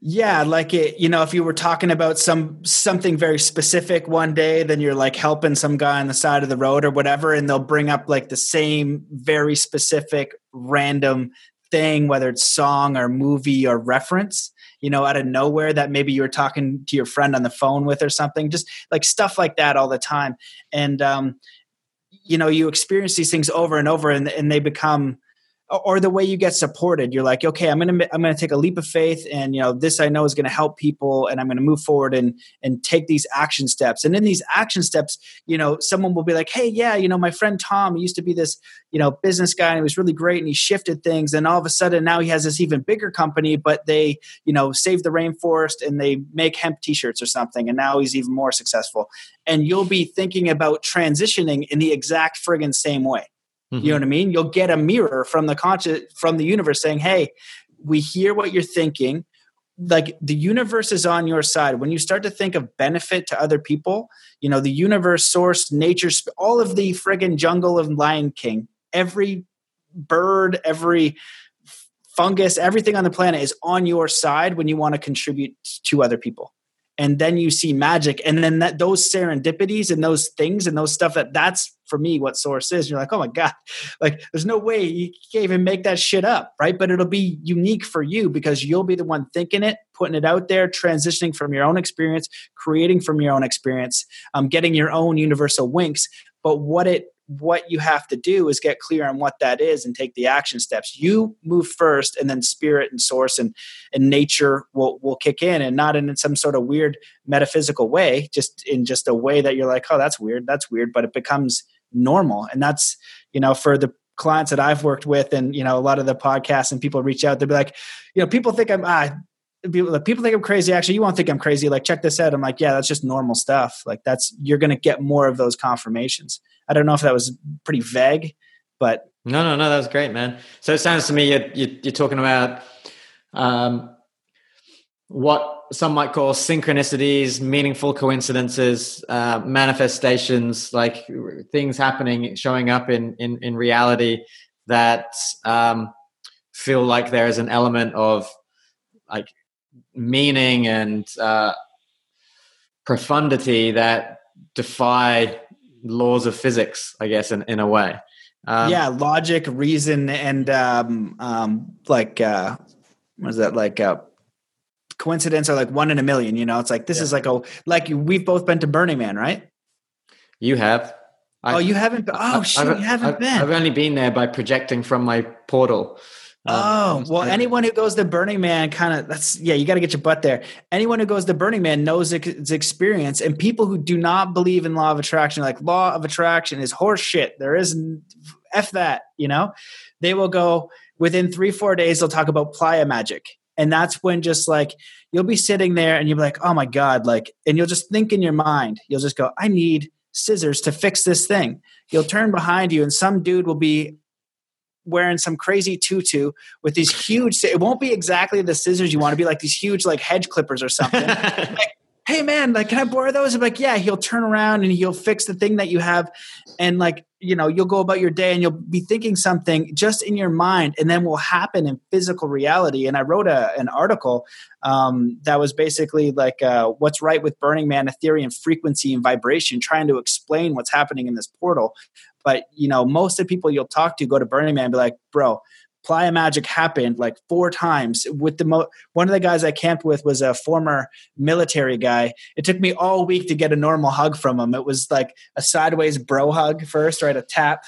Yeah, like it, you know, if you were talking about some something very specific one day, then you're like helping some guy on the side of the road or whatever, and they'll bring up like the same very specific random thing, whether it's song or movie or reference, you know, out of nowhere that maybe you were talking to your friend on the phone with or something, just like stuff like that all the time. And, um, you know, you experience these things over and over and, and they become, or the way you get supported. You're like okay i'm gonna i'm gonna take a leap of faith and you know this i know is gonna help people and i'm gonna move forward and and take these action steps. And in these action steps you know someone will be like hey yeah you know my friend tom he used to be this you know business guy and he was really great and he shifted things. And all of a sudden now he has this even bigger company but they you know save the rainforest and they make hemp t-shirts or something. And now he's even more successful. And you'll be thinking about transitioning in the exact friggin' same way Mm-hmm. You know what I mean? You'll get a mirror from the conscious from the universe saying, "Hey, we hear what you're thinking. like the universe is on your side when you start to think of benefit to other people you know the universe source nature all of the friggin jungle of lion king every bird every fungus everything on the planet is on your side when you want to contribute to other people and then you see magic and then that those serendipities and those things and those stuff that that's for me what source is. You're like oh my god. Like there's no way you can't even make that shit up right? But it'll be unique for you because you'll be the one thinking it putting it out there transitioning from your own experience creating from your own experience um, getting your own universal winks. But what it what you have to do is get clear on what that is and take the action steps. You move first, and then spirit and source and and nature will will kick in, and not in some sort of weird metaphysical way, just in just a way that you're like, oh, that's weird, that's weird, but it becomes normal, and that's you know for the clients that I've worked with, and you know a lot of the podcasts and people reach out, they'll be like, you know, people think I'm ah, people, people think I'm crazy. Actually, you won't think I'm crazy. Like, check this out. I'm like, yeah, that's just normal stuff. Like, that's you're to get more of those confirmations. I don't know if that was pretty vague, but no, no, no, that was great, man. So it sounds to me you're, you're, talking about um, what some might call synchronicities, meaningful coincidences, uh, manifestations, like things happening, showing up in in, in reality that um, feel like there is an element of like meaning and uh, profundity that defy laws of physics, I guess, in, in a way. Um, yeah, logic, reason, and um, um, like uh, what is that? Like uh, coincidence or like one in a million. You know, it's like this yeah. is like a like we've both been to Burning Man, right? You have. I, oh, you haven't. Oh, I, shit, I've, you haven't I've, been. I've only been there by projecting from my portal. Um, oh well, anyone who goes to Burning Man kind of that's yeah, you got to get your butt there. Anyone who goes to Burning Man knows its experience, and people who do not believe in law of attraction, like law of attraction is horse shit. There is f that, you know. They will go within three four days. They'll talk about playa magic, and that's when just like you'll be sitting there and you'll be like, oh my god, like, and you'll just think in your mind, you'll just go, I need scissors to fix this thing. You'll turn behind you, and some dude will be wearing some crazy tutu with these huge it won't be exactly the scissors you want to be like these huge like hedge clippers or something. Like, hey man like can i borrow those? I'm like yeah he'll turn around and he'll fix the thing that you have and like you know you'll go about your day and you'll be thinking something just in your mind and then will happen in physical reality. And i wrote a, an article um, that was basically like uh, what's right with burning man ethereum frequency and vibration trying to explain what's happening in this portal. But you know, most of the people you'll talk to go to Burning Man and be like, bro, Playa Magic happened like four times. With the mo- one of the guys I camped with was a former military guy. It took me all week to get a normal hug from him. It was like a sideways bro hug first, right? A tap.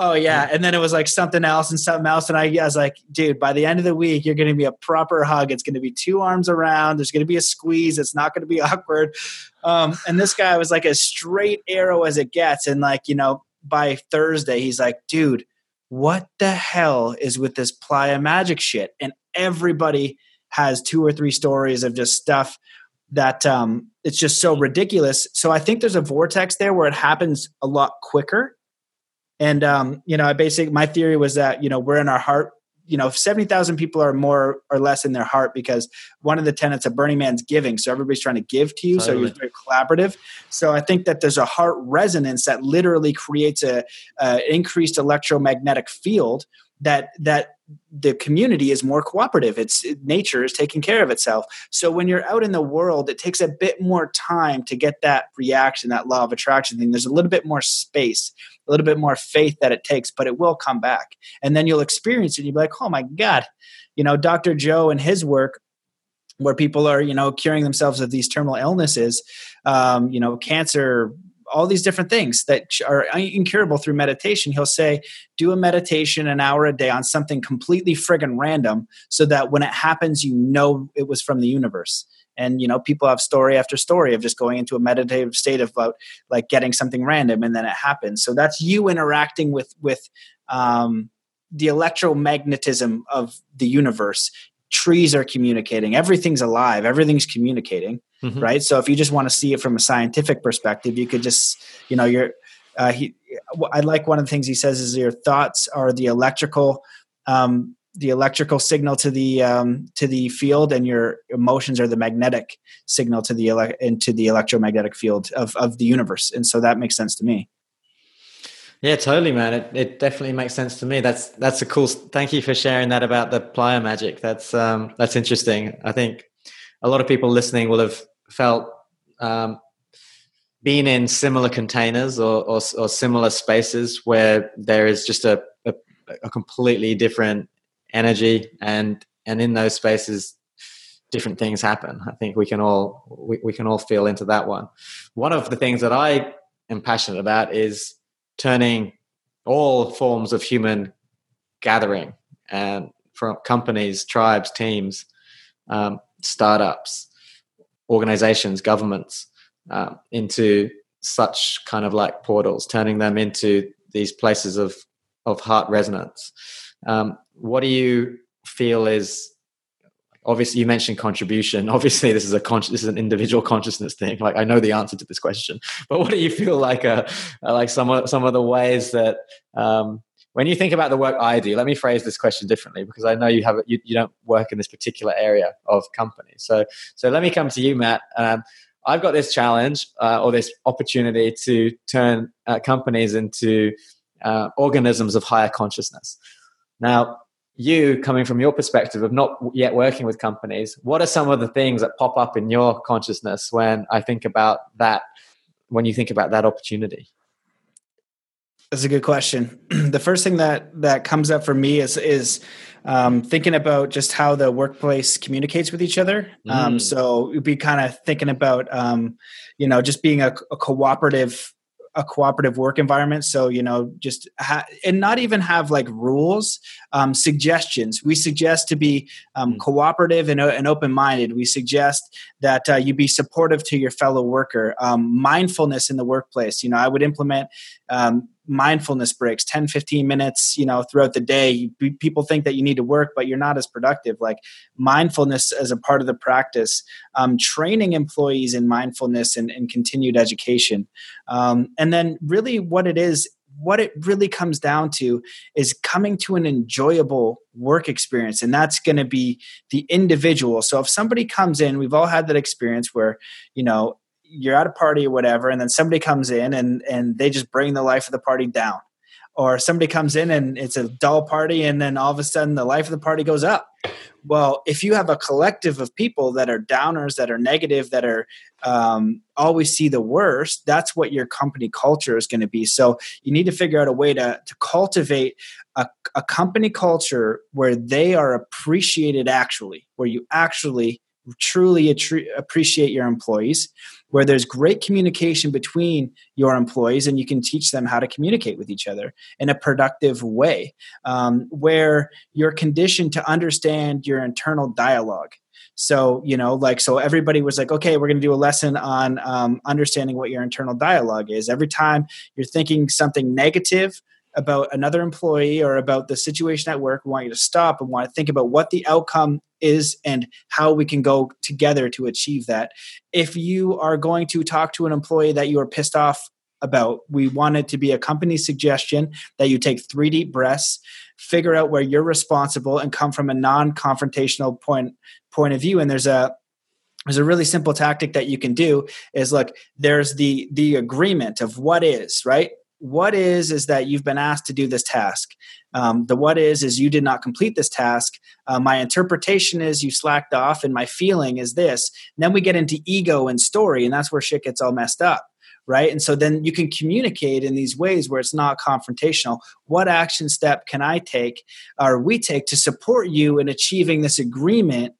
Oh yeah, and then it was like something else and something else, and I, I was like, dude, by the end of the week, you're going to be a proper hug. It's going to be two arms around. There's going to be a squeeze. It's not going to be awkward. Um, and this guy was like as straight arrow as it gets, and like you know, by Thursday, he's like, dude, what the hell is with this playa magic shit? And everybody has two or three stories of just stuff that um, it's just so ridiculous. So I think there's a vortex there where it happens a lot quicker. And um, you know, I basically my theory was that you know we're in our heart you know, 70,000 people are more or less in their heart because one of the tenets of Burning Man's giving. So everybody's trying to give to you. Totally. So you're very collaborative. So I think that there's a heart resonance that literally creates a, a increased electromagnetic field that that the community is more cooperative. It's nature is taking care of itself. So when you're out in the world it takes a bit more time to get that reaction that law of attraction thing. There's a little bit more space a little bit more faith that it takes but it will come back. And then you'll experience it and you'll be like oh my god. You know dr joe and his work where people are you know curing themselves of these terminal illnesses um, you know cancer all these different things that are incurable through meditation. He'll say, do a meditation an hour a day on something completely friggin' random so that when it happens, you know it was from the universe. And, you know, people have story after story of just going into a meditative state of about like getting something random and then it happens. So that's you interacting with, with, um, the electromagnetism of the universe trees are communicating everything's alive everything's communicating mm-hmm. right so if you just want to see it from a scientific perspective you could just you know your uh, he i like one of the things he says is your thoughts are the electrical um, the electrical signal to the um, to the field, and your emotions are the magnetic signal to the ele- into the electromagnetic field of of the universe. And so that makes sense to me. Yeah, totally, man. It, it definitely makes sense to me. That's that's a cool. Thank you for sharing that about the playa magic. That's um, that's interesting. I think a lot of people listening will have felt um, been in similar containers or, or, or similar spaces where there is just a, a, a completely different energy and and in those spaces different things happen i think we can all we, we can all feel into that one one of the things that i am passionate about is turning all forms of human gathering and from companies tribes teams um, startups organizations governments um, into such kind of like portals turning them into these places of of heart resonance. Um, what do you feel is obviously you mentioned contribution. Obviously this is a con- this is an individual consciousness thing. Like i know the answer to this question but what do you feel like uh, like some of some of the ways that um, when you think about the work i do let me phrase this question differently because i know you have you, you don't work in this particular area of company. So so let me come to you matt. Um, i've got this challenge uh, or this opportunity to turn uh, companies into uh, organisms of higher consciousness. Now, you coming from your perspective of not yet working with companies, what are some of the things that pop up in your consciousness when I think about that, when you think about that opportunity? That's a good question. the first thing that that comes up for me is is um, thinking about just how the workplace communicates with each other. Um, mm. So we'd be kind of thinking about um, you know just being a, a cooperative a cooperative work environment. So you know just ha- and not even have like rules um, suggestions. We suggest to be um, mm. cooperative and, and open-minded. We suggest that uh, you be supportive to your fellow worker. Um, mindfulness in the workplace. You know i would implement um, mindfulness breaks 10 15 minutes you know throughout the day people think that you need to work but you're not as productive. Like mindfulness as a part of the practice um, training employees in mindfulness and, and continued education. Um, and then really what it is what it really comes down to is coming to an enjoyable work experience and that's going to be the individual. So if somebody comes in we've all had that experience where you know you're at a party or whatever, and then somebody comes in and and they just bring the life of the party down. Or somebody comes in and it's a dull party, and then all of a sudden the life of the party goes up. Well, if you have a collective of people that are downers, that are negative, that are um, always see the worst, that's what your company culture is going to be. So you need to figure out a way to, to cultivate a, a company culture where they are appreciated actually, where you actually truly appreciate your employees where there's great communication between your employees and you can teach them how to communicate with each other in a productive way, um, where you're conditioned to understand your internal dialogue. So, you know, like, so everybody was like, okay, we're going to do a lesson on um, understanding what your internal dialogue is. Every time you're thinking something negative, about another employee or about the situation at work, we want you to stop and want to think about what the outcome is and how we can go together to achieve that. If you are going to talk to an employee that you are pissed off about, we want it to be a company suggestion that you take three deep breaths, figure out where you're responsible, and come from a non-confrontational point point of view. And there's a there's a really simple tactic that you can do is look there's the the agreement of what is right what is is that you've been asked to do this task um, the what is is you did not complete this task. Uh, my interpretation is you slacked off and my feeling is this. And then we get into ego and story and that's where shit gets all messed up right? And so then you can communicate in these ways where it's not confrontational. What action step can i take or we take to support you in achieving this agreement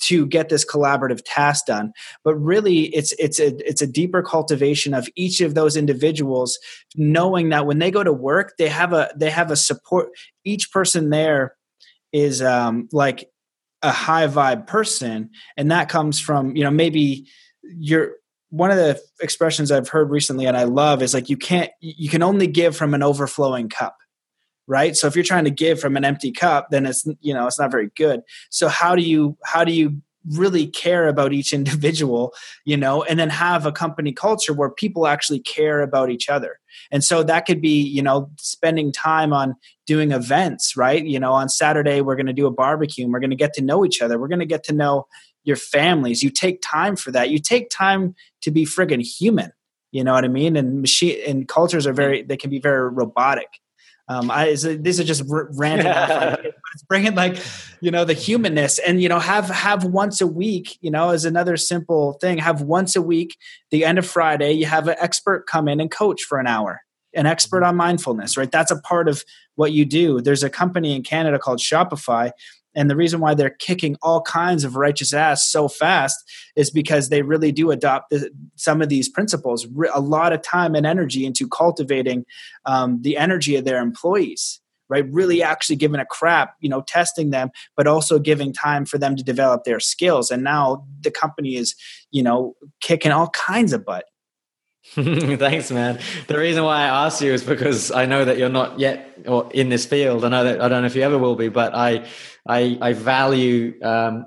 to get this collaborative task done? But really it's it's a it's a deeper cultivation of each of those individuals knowing that when they go to work they have a they have a support each person there is um like a high vibe person and that comes from you know maybe you're one of the expressions I've heard recently and I love is like you can't you can only give from an overflowing cup right? So if you're trying to give from an empty cup then it's you know it's not very good. So how do you how do you really care about each individual you know and then have a company culture where people actually care about each other? And so that could be you know spending time on doing events right? You know on saturday we're going to do a barbecue and we're going to get to know each other. We're going to get to know your families you take time for that you take time to be friggin' human you know what i mean and machine and cultures are very they can be very robotic um, I, these are just r- random. it's bringing like, you know, the humanness and, you know, have, have once a week, you know, is another simple thing, have once a week, the end of Friday, you have an expert come in and coach for an hour, an expert mm-hmm. on mindfulness, right? That's a part of what you do. There's a company in Canada called Shopify and the reason why they're kicking all kinds of righteous ass so fast is because they really do adopt the, some of these principles, a lot of time and energy into cultivating um, the energy of their employees right? Really actually giving a crap you know testing them but also giving time for them to develop their skills. And now the company is you know kicking all kinds of butt Thanks, man. The reason why I asked you is because I know that you're not yet or in this field. I know that I don't know if you ever will be, but I I, I value um,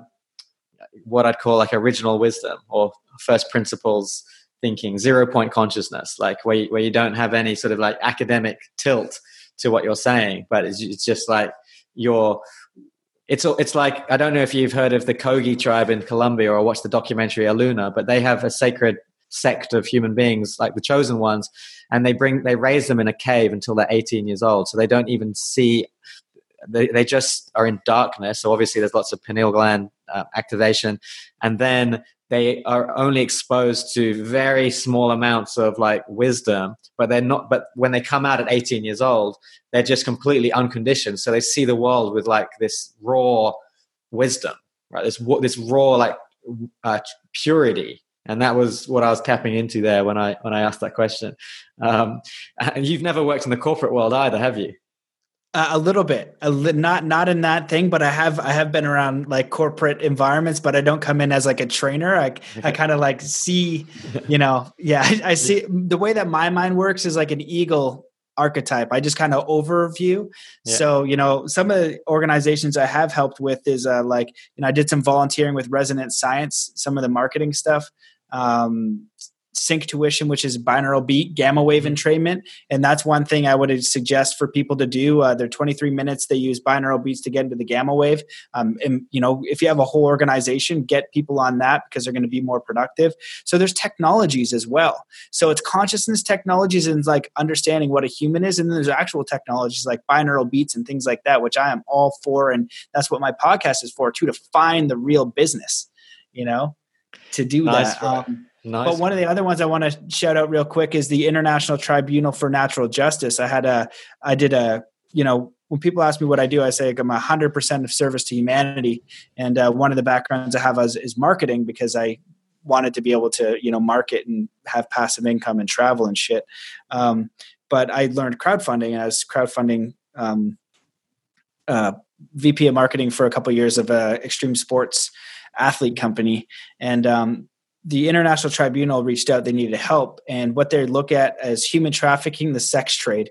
what I'd call like original wisdom or first principles thinking, zero point consciousness, like where you, where you don't have any sort of like academic tilt to what you're saying, but it's, it's just like you're. It's it's like I don't know if you've heard of the Kogi tribe in Colombia or watched the documentary Aluna, but they have a sacred sect of human beings like the chosen ones and they bring they raise them in a cave until they're 18 years old. So they don't even see they, they just are in darkness. So obviously there's lots of pineal gland uh, activation. And then they are only exposed to very small amounts of like wisdom but they're not but when they come out at 18 years old they're just completely unconditioned. So they see the world with like this raw wisdom right? This this raw like uh, purity and that was what I was tapping into there when I when I asked that question. Um, and you've never worked in the corporate world either, have you? Uh, a little bit, a li- not not in that thing, but I have I have been around like corporate environments, but I don't come in as like a trainer. I I kind of like see, you know, yeah, I, I see the way that my mind works is like an eagle archetype. I just kind of overview. Yeah. So, you know, some of the organizations I have helped with is uh, like, you know, I did some volunteering with Resonance Science, some of the marketing stuff um, Synctuition, which is binaural beat gamma wave mm-hmm. entrainment. And that's one thing I would suggest for people to do. Uh, they're 23 minutes. They use binaural beats to get into the gamma wave. Um, and, you know, if you have a whole organization, get people on that because they're going to be more productive. So there's technologies as well. So it's consciousness technologies and like understanding what a human is. And then there's actual technologies like binaural beats and things like that, which I am all for. And that's what my podcast is for too, to find the real business, you know? To do nice, that. Um, nice. But one of the other ones I want to shout out real quick is the International Tribunal for Natural Justice. I had a, I did a, you know, when people ask me what I do, I say I'm hundred percent of service to humanity. And uh, one of the backgrounds I have is, is marketing because I wanted to be able to, you know, market and have passive income and travel and shit. Um, but I learned crowdfunding as crowdfunding um, uh, VP of marketing for a couple of years of uh, extreme sports athlete company, and um, the International Tribunal reached out. They needed help, and what they look at as human trafficking, the sex trade,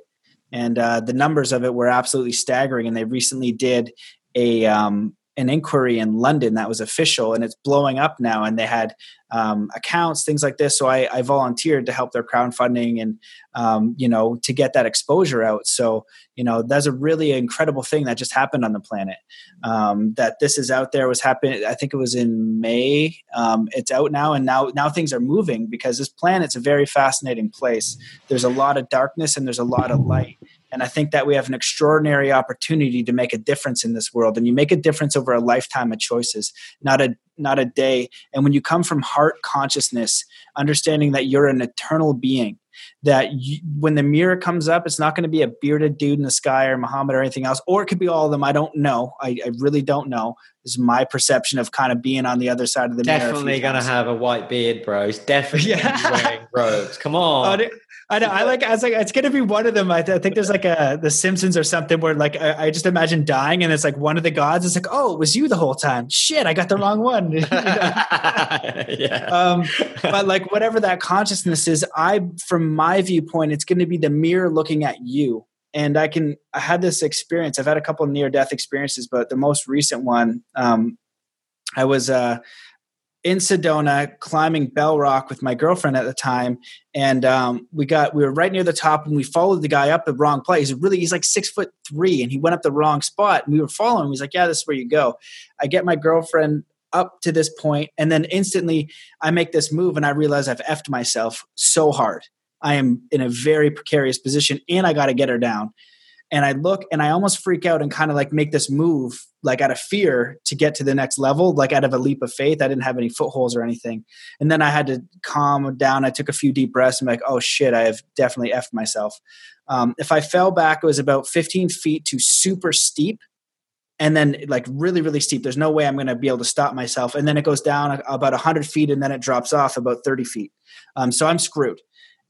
and uh, the numbers of it were absolutely staggering. And they recently did a um, an inquiry in London that was official and it's blowing up now. And they had um, accounts, things like this. So I, I, volunteered to help their crowdfunding and, um, you know, to get that exposure out. So, you know, that's a really incredible thing that just happened on the planet. Um, that this is out there was happening. I think it was in May. Um, it's out now. And now, now things are moving because this planet's a very fascinating place. There's a lot of darkness and there's a lot of light and I think that we have an extraordinary opportunity to make a difference in this world. And you make a difference over a lifetime of choices, not a not a day. And when you come from heart consciousness, understanding that you're an eternal being, that you, when the mirror comes up, it's not going to be a bearded dude in the sky or Muhammad or anything else, or it could be all of them. I don't know. I, I really don't know. This is my perception of kind of being on the other side of the definitely mirror. Definitely going to have a white beard, bro. He's definitely yeah. wearing robes. Come on. Oh, I know. I like. I was like, it's gonna be one of them. I, th- I think there's like a The Simpsons or something where like I, I, just imagine dying, and it's like one of the gods is like, oh, it was you the whole time. Shit, I got the wrong one. yeah. Um, but like whatever that consciousness is, I from my viewpoint, it's going to be the mirror looking at you. And I can. I had this experience. I've had a couple near death experiences, but the most recent one. Um, I was uh, in Sedona climbing Bell Rock with my girlfriend at the time, and um, we got we were right near the top, and we followed the guy up the wrong place. Really he's like six foot three, and he went up the wrong spot, and we were following. him. He's like, "Yeah, this is where you go." I get my girlfriend up to this point, and then instantly I make this move, and I realize I've effed myself so hard. I am in a very precarious position, and I got to get her down and I look and I almost freak out and kind of like make this move like out of fear to get to the next level, like out of a leap of faith. I didn't have any footholds or anything. And then I had to calm down. I took a few deep breaths. I'm like, oh shit, I have definitely effed myself. Um, if I fell back, it was about 15 feet to super steep and then like really really steep there's no way i'm going to be able to stop myself and then it goes down about 100 feet and then it drops off about 30 feet um, so i'm screwed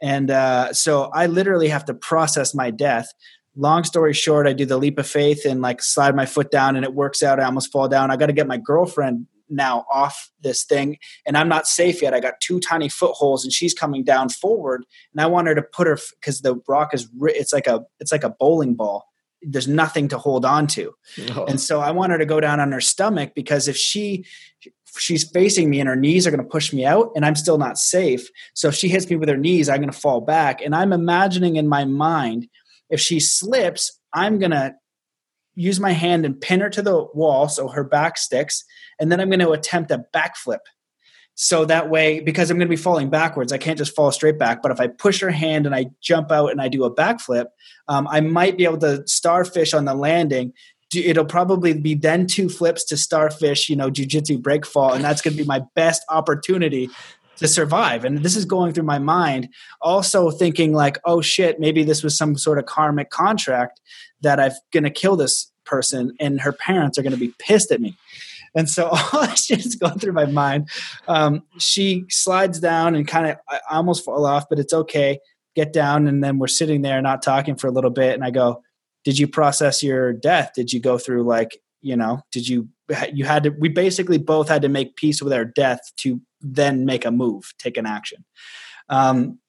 and uh, so i literally have to process my death long story short, I do the leap of faith and like slide my foot down and it works out. I almost fall down. I got to get my girlfriend now off this thing and I'm not safe yet. I got two tiny footholds and she's coming down forward and I want her to put her because the rock is it's like a it's like a bowling ball. There's nothing to hold on to. Oh. And so I want her to go down on her stomach because if she she's facing me and her knees are going to push me out and I'm still not safe. So if she hits me with her knees, I'm going to fall back. And I'm imagining in my mind if she slips, I'm going to use my hand and pin her to the wall so her back sticks. And then I'm going to attempt a backflip. So that way, because I'm going to be falling backwards, I can't just fall straight back. But if I push her hand and I jump out and I do a backflip, um, I might be able to starfish on the landing. It'll probably be then two flips to starfish, you know, jujitsu break fall. And that's going to be my best opportunity to survive. And this is going through my mind, also thinking like, oh shit, maybe this was some sort of karmic contract that I'm going to kill this person and her parents are going to be pissed at me. And so all that shit is going through my mind. Um, she slides down and kind of, I almost fall off, but it's okay. Get down. And then we're sitting there not talking for a little bit. And I go, Did you process your death? Did you go through like, you know, did you, you had to, we basically both had to make peace with our death to then make a move, take an action. Um,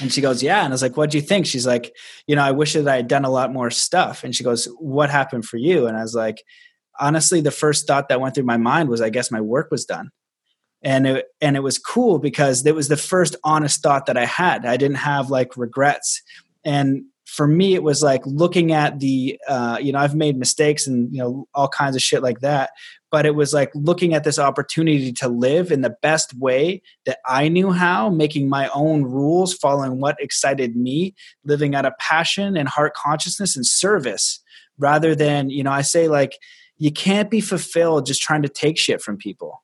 and she goes, Yeah. And I was like, What do you think? She's like, You know, I wish that I had done a lot more stuff. And she goes, What happened for you? And I was like, Honestly, the first thought that went through my mind was, I guess my work was done. And it, and it was cool because it was the first honest thought that I had. I didn't have like regrets. And for me, it was like looking at the, uh, you know, I've made mistakes and, you know, all kinds of shit like that but it was like looking at this opportunity to live in the best way that I knew how, making my own rules, following what excited me, living out of passion and heart consciousness and service rather than, you know, I say like, you can't be fulfilled just trying to take shit from people.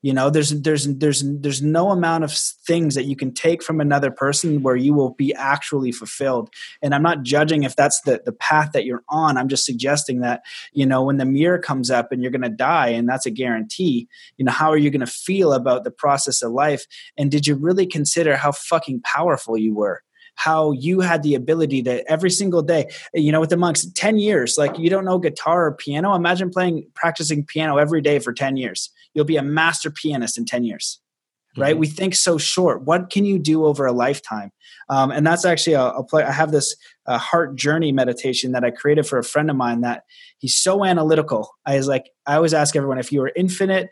You know there's there's there's there's no amount of things that you can take from another person where you will be actually fulfilled. And i'm not judging if that's the the path that you're on. I'm just suggesting that you know when the mirror comes up and you're going to die and that's a guarantee you know how are you going to feel about the process of life? And did you really consider how fucking powerful you were how you had the ability to every single day, you know, with the monks, 10 years, like you don't know guitar or piano. Imagine playing, practicing piano every day for 10 years. You'll be a master pianist in 10 years right? Mm-hmm. We think so short. What can you do over a lifetime? Um, and that's actually a, a play. I have this uh, heart journey meditation that I created for a friend of mine that he's so analytical. I was like, I always ask everyone if you were infinite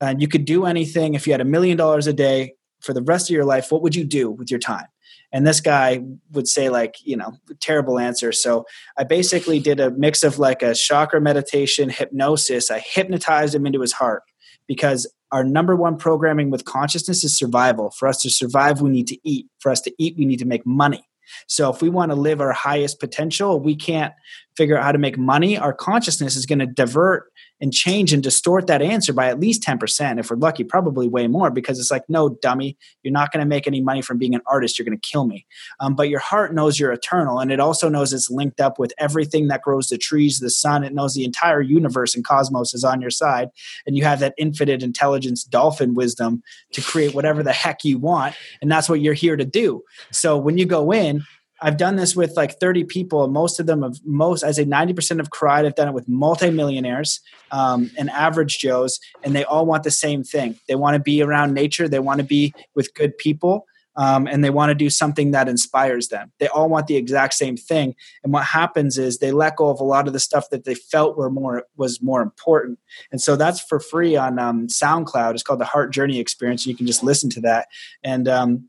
and you could do anything, if you had a million dollars a day for the rest of your life, what would you do with your time? And this guy would say like you know terrible answer. So i basically did a mix of like a chakra meditation hypnosis. I hypnotized him into his heart because our number one programming with consciousness is survival. For us to survive we need to eat. For us to eat we need to make money. So if we want to live our highest potential we can't figure out how to make money our consciousness is going to divert and change and distort that answer by at least 10%. If we're lucky, probably way more because it's like, no, dummy, you're not going to make any money from being an artist. You're going to kill me. Um, but your heart knows you're eternal and it also knows it's linked up with everything that grows the trees, the sun. It knows the entire universe and cosmos is on your side. And you have that infinite intelligence, dolphin wisdom to create whatever the heck you want. And that's what you're here to do. So when you go in, I've done this with like 30 people. And most of them have most, I say 90% of cried. I've done it with multimillionaires um, and average Joes, and they all want the same thing. They want to be around nature. They want to be with good people. um, and they want to do something that inspires them. They all want the exact same thing. And what happens is they let go of a lot of the stuff that they felt were more was more important. And so that's for free on um, SoundCloud. It's called the Heart Journey Experience. You can just listen to that. And um,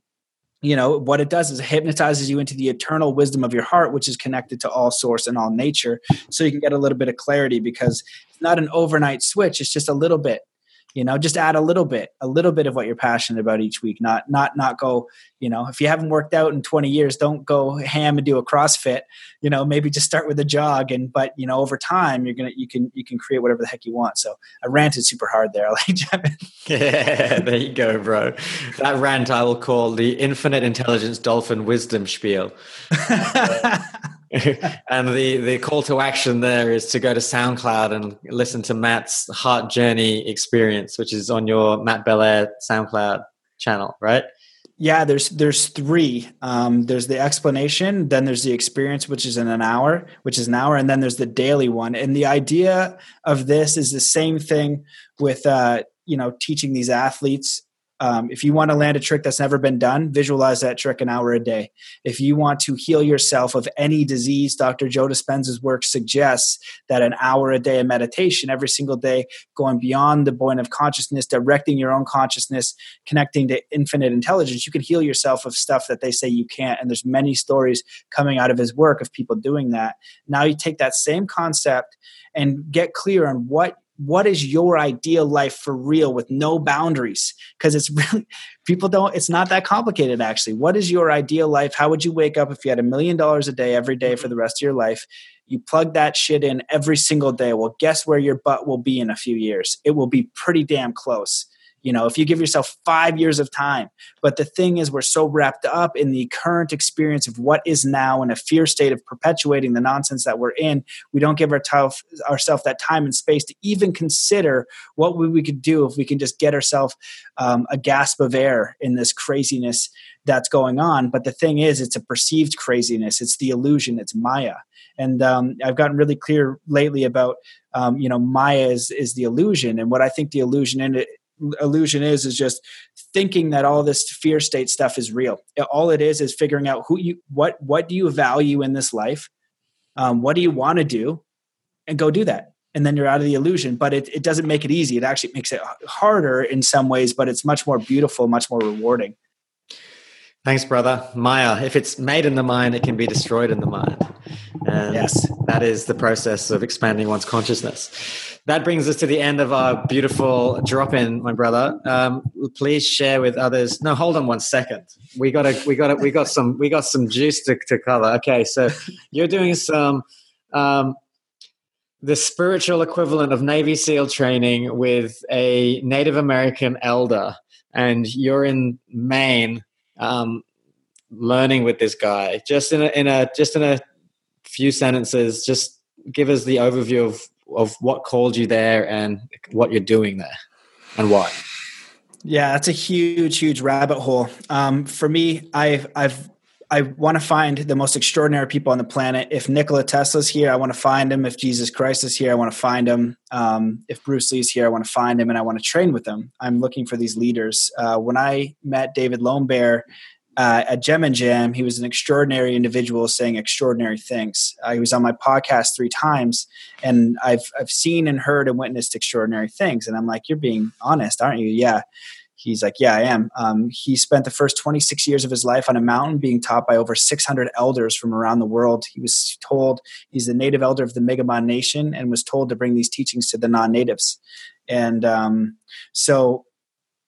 you know what it does is it hypnotizes you into the eternal wisdom of your heart which is connected to all source and all nature. So you can get a little bit of clarity because it's not an overnight switch it's just a little bit you know just add a little bit a little bit of what you're passionate about each week not not not go you know if you haven't worked out in 20 years don't go ham and do a crossfit you know maybe just start with a jog and but you know over time you're gonna you can you can create whatever the heck you want. So i ranted super hard there like yeah there you go bro. That rant i will call the infinite intelligence dolphin wisdom spiel and the the call to action there is to go to SoundCloud and listen to Matt's Heart Journey experience, which is on your Matt Belair SoundCloud channel, right? Yeah, there's there's three. Um, there's the explanation, then there's the experience, which is in an hour, which is an hour, and then there's the daily one. And the idea of this is the same thing with uh, you know teaching these athletes um, if you want to land a trick that's never been done, visualize that trick an hour a day. If you want to heal yourself of any disease, Dr. Joe Dispenza's work suggests that an hour a day of meditation every single day, going beyond the point of consciousness, directing your own consciousness, connecting to infinite intelligence, you can heal yourself of stuff that they say you can't. And there's many stories coming out of his work of people doing that. Now you take that same concept and get clear on what what is your ideal life for real with no boundaries? Because it's really people don't it's not that complicated actually. What is your ideal life? How would you wake up if you had a million dollars a day every day for the rest of your life? You plug that shit in every single day. Well guess where your butt will be in a few years? It will be pretty damn close you know if you give yourself five years of time. But the thing is we're so wrapped up in the current experience of what is now in a fear state of perpetuating the nonsense that we're in we don't give ourselves ourselves that time and space to even consider what we could do if we can just get ourselves um, a gasp of air in this craziness that's going on. But the thing is it's a perceived craziness. It's the illusion. It's maya. And um, i've gotten really clear lately about um, you know maya is, is the illusion. And what i think the illusion in it illusion is is just thinking that all this fear state stuff is real. All it is is figuring out who you what what do you value in this life? Um, what do you want to do? And go do that. And then you're out of the illusion but it, it doesn't make it easy. It actually makes it harder in some ways but it's much more beautiful much more rewarding thanks brother maya if it's made in the mind it can be destroyed in the mind and yes. that is the process of expanding one's consciousness that brings us to the end of our beautiful drop in, my brother. Um, please share with others. No, hold on one second. We got to, we got to, we got some, we got some juice to, to cover. Okay, so you're doing some, um, the spiritual equivalent of Navy SEAL training with a Native American elder, and you're in Maine, um, learning with this guy. Just in a, in a, just in a few sentences, just give us the overview of of what called you there and what you're doing there and why. Yeah, that's a huge, huge rabbit hole. Um, for me, I've, I've, I want to find the most extraordinary people on the planet. If Nikola Tesla's here, I want to find him. If Jesus Christ is here, I want to find him. Um, if Bruce Lee's here, I want to find him and I want to train with them. I'm looking for these leaders. Uh, when I met David Lone Bear uh, at Gem and Jam, he was an extraordinary individual saying extraordinary things. Uh, he was on my podcast three times, and I've I've seen and heard and witnessed extraordinary things. And I'm like, "You're being honest, aren't you?" Yeah. He's like, "Yeah, I am." Um, he spent the first 26 years of his life on a mountain, being taught by over 600 elders from around the world. He was told he's the native elder of the Mi'kmaq Nation, and was told to bring these teachings to the non-natives. And um, so,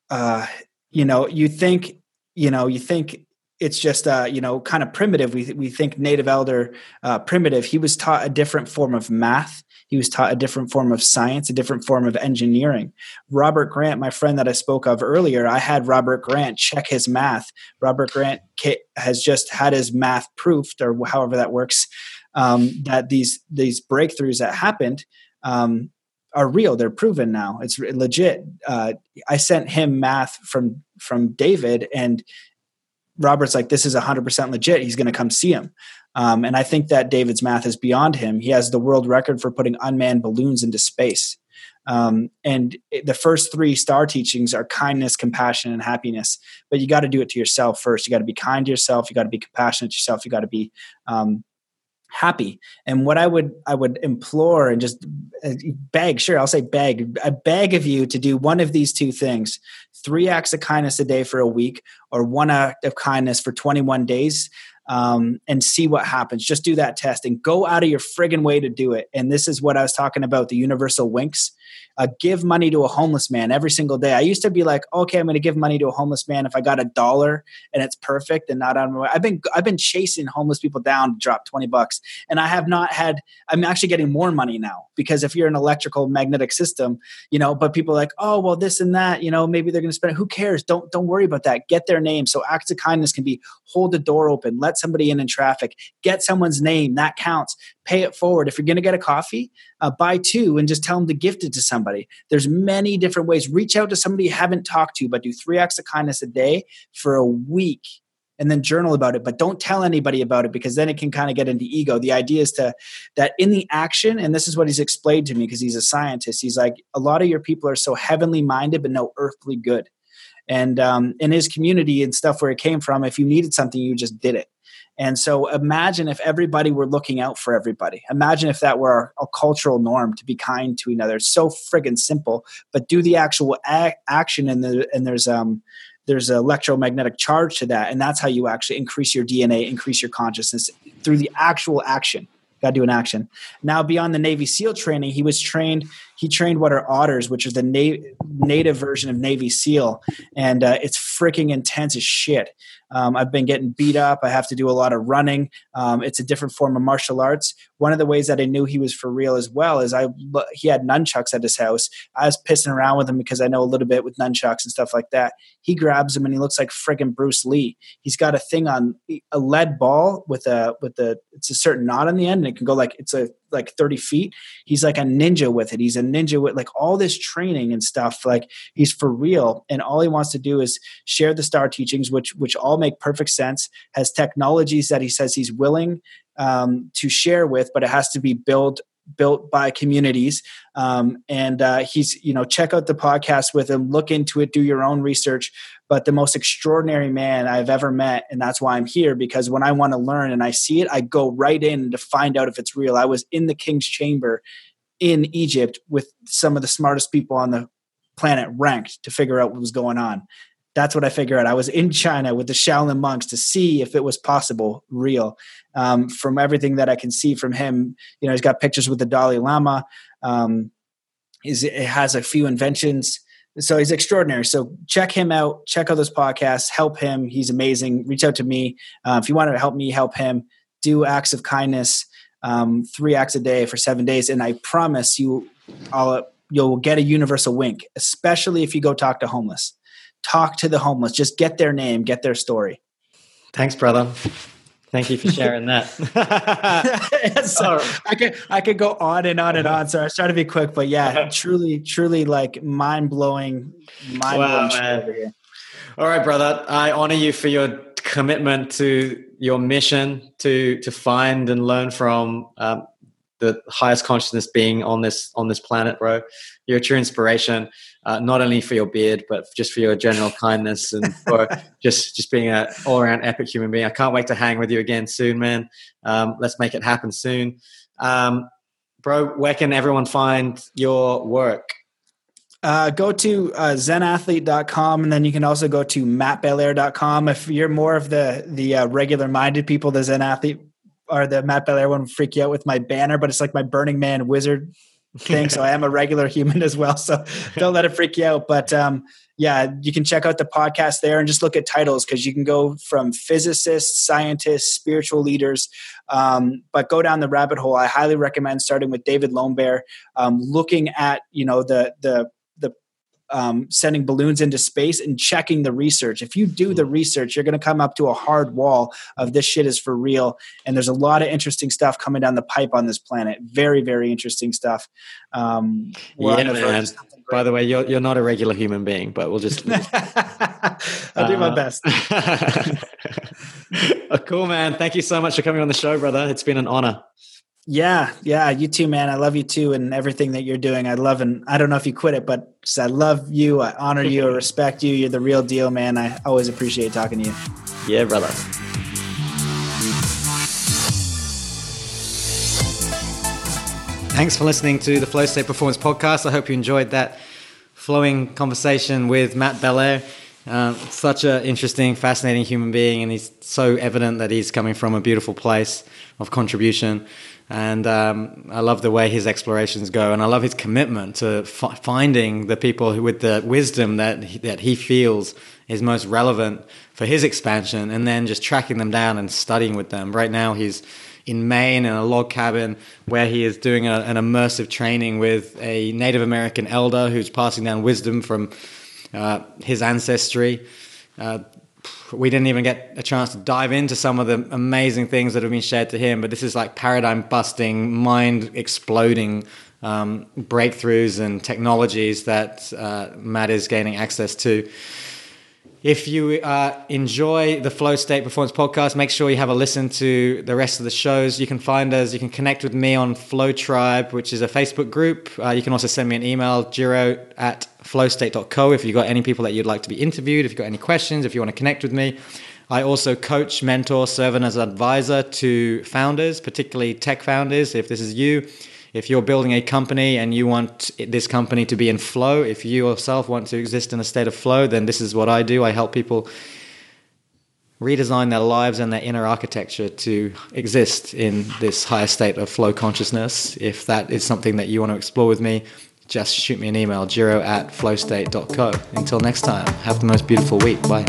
uh, you know, you think you know you think it's just uh, you know kind of primitive we, we think native elder uh, primitive he was taught a different form of math he was taught a different form of science a different form of engineering. Robert grant my friend that i spoke of earlier i had robert grant check his math. Robert grant has just had his math proofed or however that works um, that these these breakthroughs that happened um, are real. They're proven now. It's legit. Uh, i sent him math from from david and robert's like this is 100% legit. He's going to come see him um, and i think that david's math is beyond him he has the world record for putting unmanned balloons into space Um, and the first three star teachings are kindness, compassion, and happiness. But you got to do it to yourself first. You got to be kind to yourself. You got to be compassionate to yourself. You got to be um, happy. And what I would I would implore and just uh, beg, sure, I'll say beg, I beg of you to do one of these two things: three acts of kindness a day for a week, or one act of kindness for 21 days um, and see what happens. Just do that test and go out of your friggin' way to do it. And this is what I was talking about the universal winks. Uh, give money to a homeless man every single day. I used to be like, okay, I'm going to give money to a homeless man if I got a dollar and it's perfect and not on my way. I've been I've been chasing homeless people down to drop twenty bucks, and I have not had. I'm actually getting more money now because if you're an electrical magnetic system, you know. But people are like, oh well, this and that, you know, maybe they're going to spend. It. Who cares? Don't don't worry about that. Get their name. So acts of kindness can be hold the door open, let somebody in in traffic, get someone's name. That counts. Pay it forward. If you're going to get a coffee, uh, buy two and just tell them to gift it to somebody. There's many different ways. Reach out to somebody you haven't talked to, but do three acts of kindness a day for a week and then journal about it but don't tell anybody about it because then it can kind of get into ego the idea is to that in the action and this is what he's explained to me because he's a scientist he's like a lot of your people are so heavenly minded but no earthly good and um, in his community and stuff where it came from if you needed something you just did it and so imagine if everybody were looking out for everybody. Imagine if that were a cultural norm to be kind to another. It's so friggin' simple, but do the actual action and, the, and there's um there's an electromagnetic charge to that and that's how you actually increase your dna increase your consciousness through the actual action got to do an action now beyond the navy seal training he was trained he trained what are otters which is the na- native version of navy seal and uh, it's freaking intense as shit um, I've been getting beat up. I have to do a lot of running. Um, it's a different form of martial arts. One of the ways that I knew he was for real as well is I he had nunchucks at his house. I was pissing around with him because I know a little bit with nunchucks and stuff like that. He grabs him and he looks like friggin' Bruce Lee. He's got a thing on a lead ball with a with the it's a certain knot on the end and it can go like it's a like 30 feet. He's like a ninja with it. He's a ninja with like all this training and stuff. Like he's for real. And all he wants to do is share the star teachings, which which all make perfect sense. Has technologies that he says he's willing um, to share with, but it has to be built built by communities. Um, and uh, he's you know check out the podcast with him look into it do your own research. But the most extraordinary man i've ever met and that's why i'm here because when i want to learn and i see it i go right in to find out if it's real. I was in the king's chamber in egypt with some of the smartest people on the planet ranked to figure out what was going on that's what I figured out. I was in China with the Shaolin monks to see if it was possible, real. Um, from everything that I can see from him, you know, he's got pictures with the Dalai Lama. Um, he's, it has a few inventions. So he's extraordinary. So check him out. Check out those podcasts. Help him. He's amazing. Reach out to me uh, if you want to help me. Help him. Do acts of kindness. Um, three acts a day for seven days, and I promise you, I'll, you'll get a universal wink. Especially if you go talk to homeless talk to the homeless. Just get their name get their story. Thanks brother. Thank you for sharing that. So i could i could go on and on and on so i was trying to be quick but yeah truly truly like mind-blowing mind-blowing wow, all right brother. I honor you for your commitment to your mission to to find and learn from um, the highest consciousness being on this on this planet bro. You're a true inspiration uh, not only for your beard, but just for your general kindness and for just just being an all around epic human being. I can't wait to hang with you again soon, man. Um, let's make it happen soon, um, bro. Where can everyone find your work? Uh, go to uh, zenathlete.com and then you can also go to mattbelair.com. If you're more of the the uh, regular minded people, the Zen athlete or the Matt Belair one freak you out with my banner, but it's like my Burning Man wizard thing. so I am a regular human as well. So don't let it freak you out. But um, yeah, you can check out the podcast there and just look at titles because you can go from physicists, scientists, spiritual leaders, um, but go down the rabbit hole. I highly recommend starting with David Lone Bear, um, looking at you know the the um, sending balloons into space and checking the research. If you do the mm-hmm. research, you're going to come up to a hard wall of this shit is for real. And there's a lot of interesting stuff coming down the pipe on this planet. Very, very interesting stuff. Um, yeah, man. By the way, you're you're not a regular human being, but we'll just. I'll do my uh, best. oh, cool, man. Thank you so much for coming on the show, brother. It's been an honor. Yeah, yeah, you too, man. I love you too, and everything that you're doing. I love, and I don't know if you quit it, but just, I love you. I honor you. I respect you. You're the real deal, man. I always appreciate talking to you. Yeah, brother. Thanks for listening to the Flow State Performance Podcast. I hope you enjoyed that flowing conversation with Matt Belair. Uh, such an interesting, fascinating human being, and he's so evident that he's coming from a beautiful place of contribution. And um, I love the way his explorations go, and I love his commitment to f- finding the people who, with the wisdom that he, that he feels is most relevant for his expansion, and then just tracking them down and studying with them. Right now, he's in Maine in a log cabin where he is doing a, an immersive training with a Native American elder who's passing down wisdom from uh, his ancestry. Uh, we didn't even get a chance to dive into some of the amazing things that have been shared to him, but this is like paradigm busting, mind exploding um, breakthroughs and technologies that uh, Matt is gaining access to. If you uh, enjoy the Flow State Performance Podcast, make sure you have a listen to the rest of the shows. You can find us, you can connect with me on Flow Tribe, which is a Facebook group. Uh, you can also send me an email, jiro at flowstate.co, if you've got any people that you'd like to be interviewed, if you've got any questions, if you want to connect with me. I also coach, mentor, serve as an advisor to founders, particularly tech founders. If this is you, if you're building a company and you want this company to be in flow, if you yourself want to exist in a state of flow, then this is what I do. I help people redesign their lives and their inner architecture to exist in this higher state of flow consciousness. If that is something that you want to explore with me, just shoot me an email, jiro at flowstate.co. Until next time, have the most beautiful week. Bye.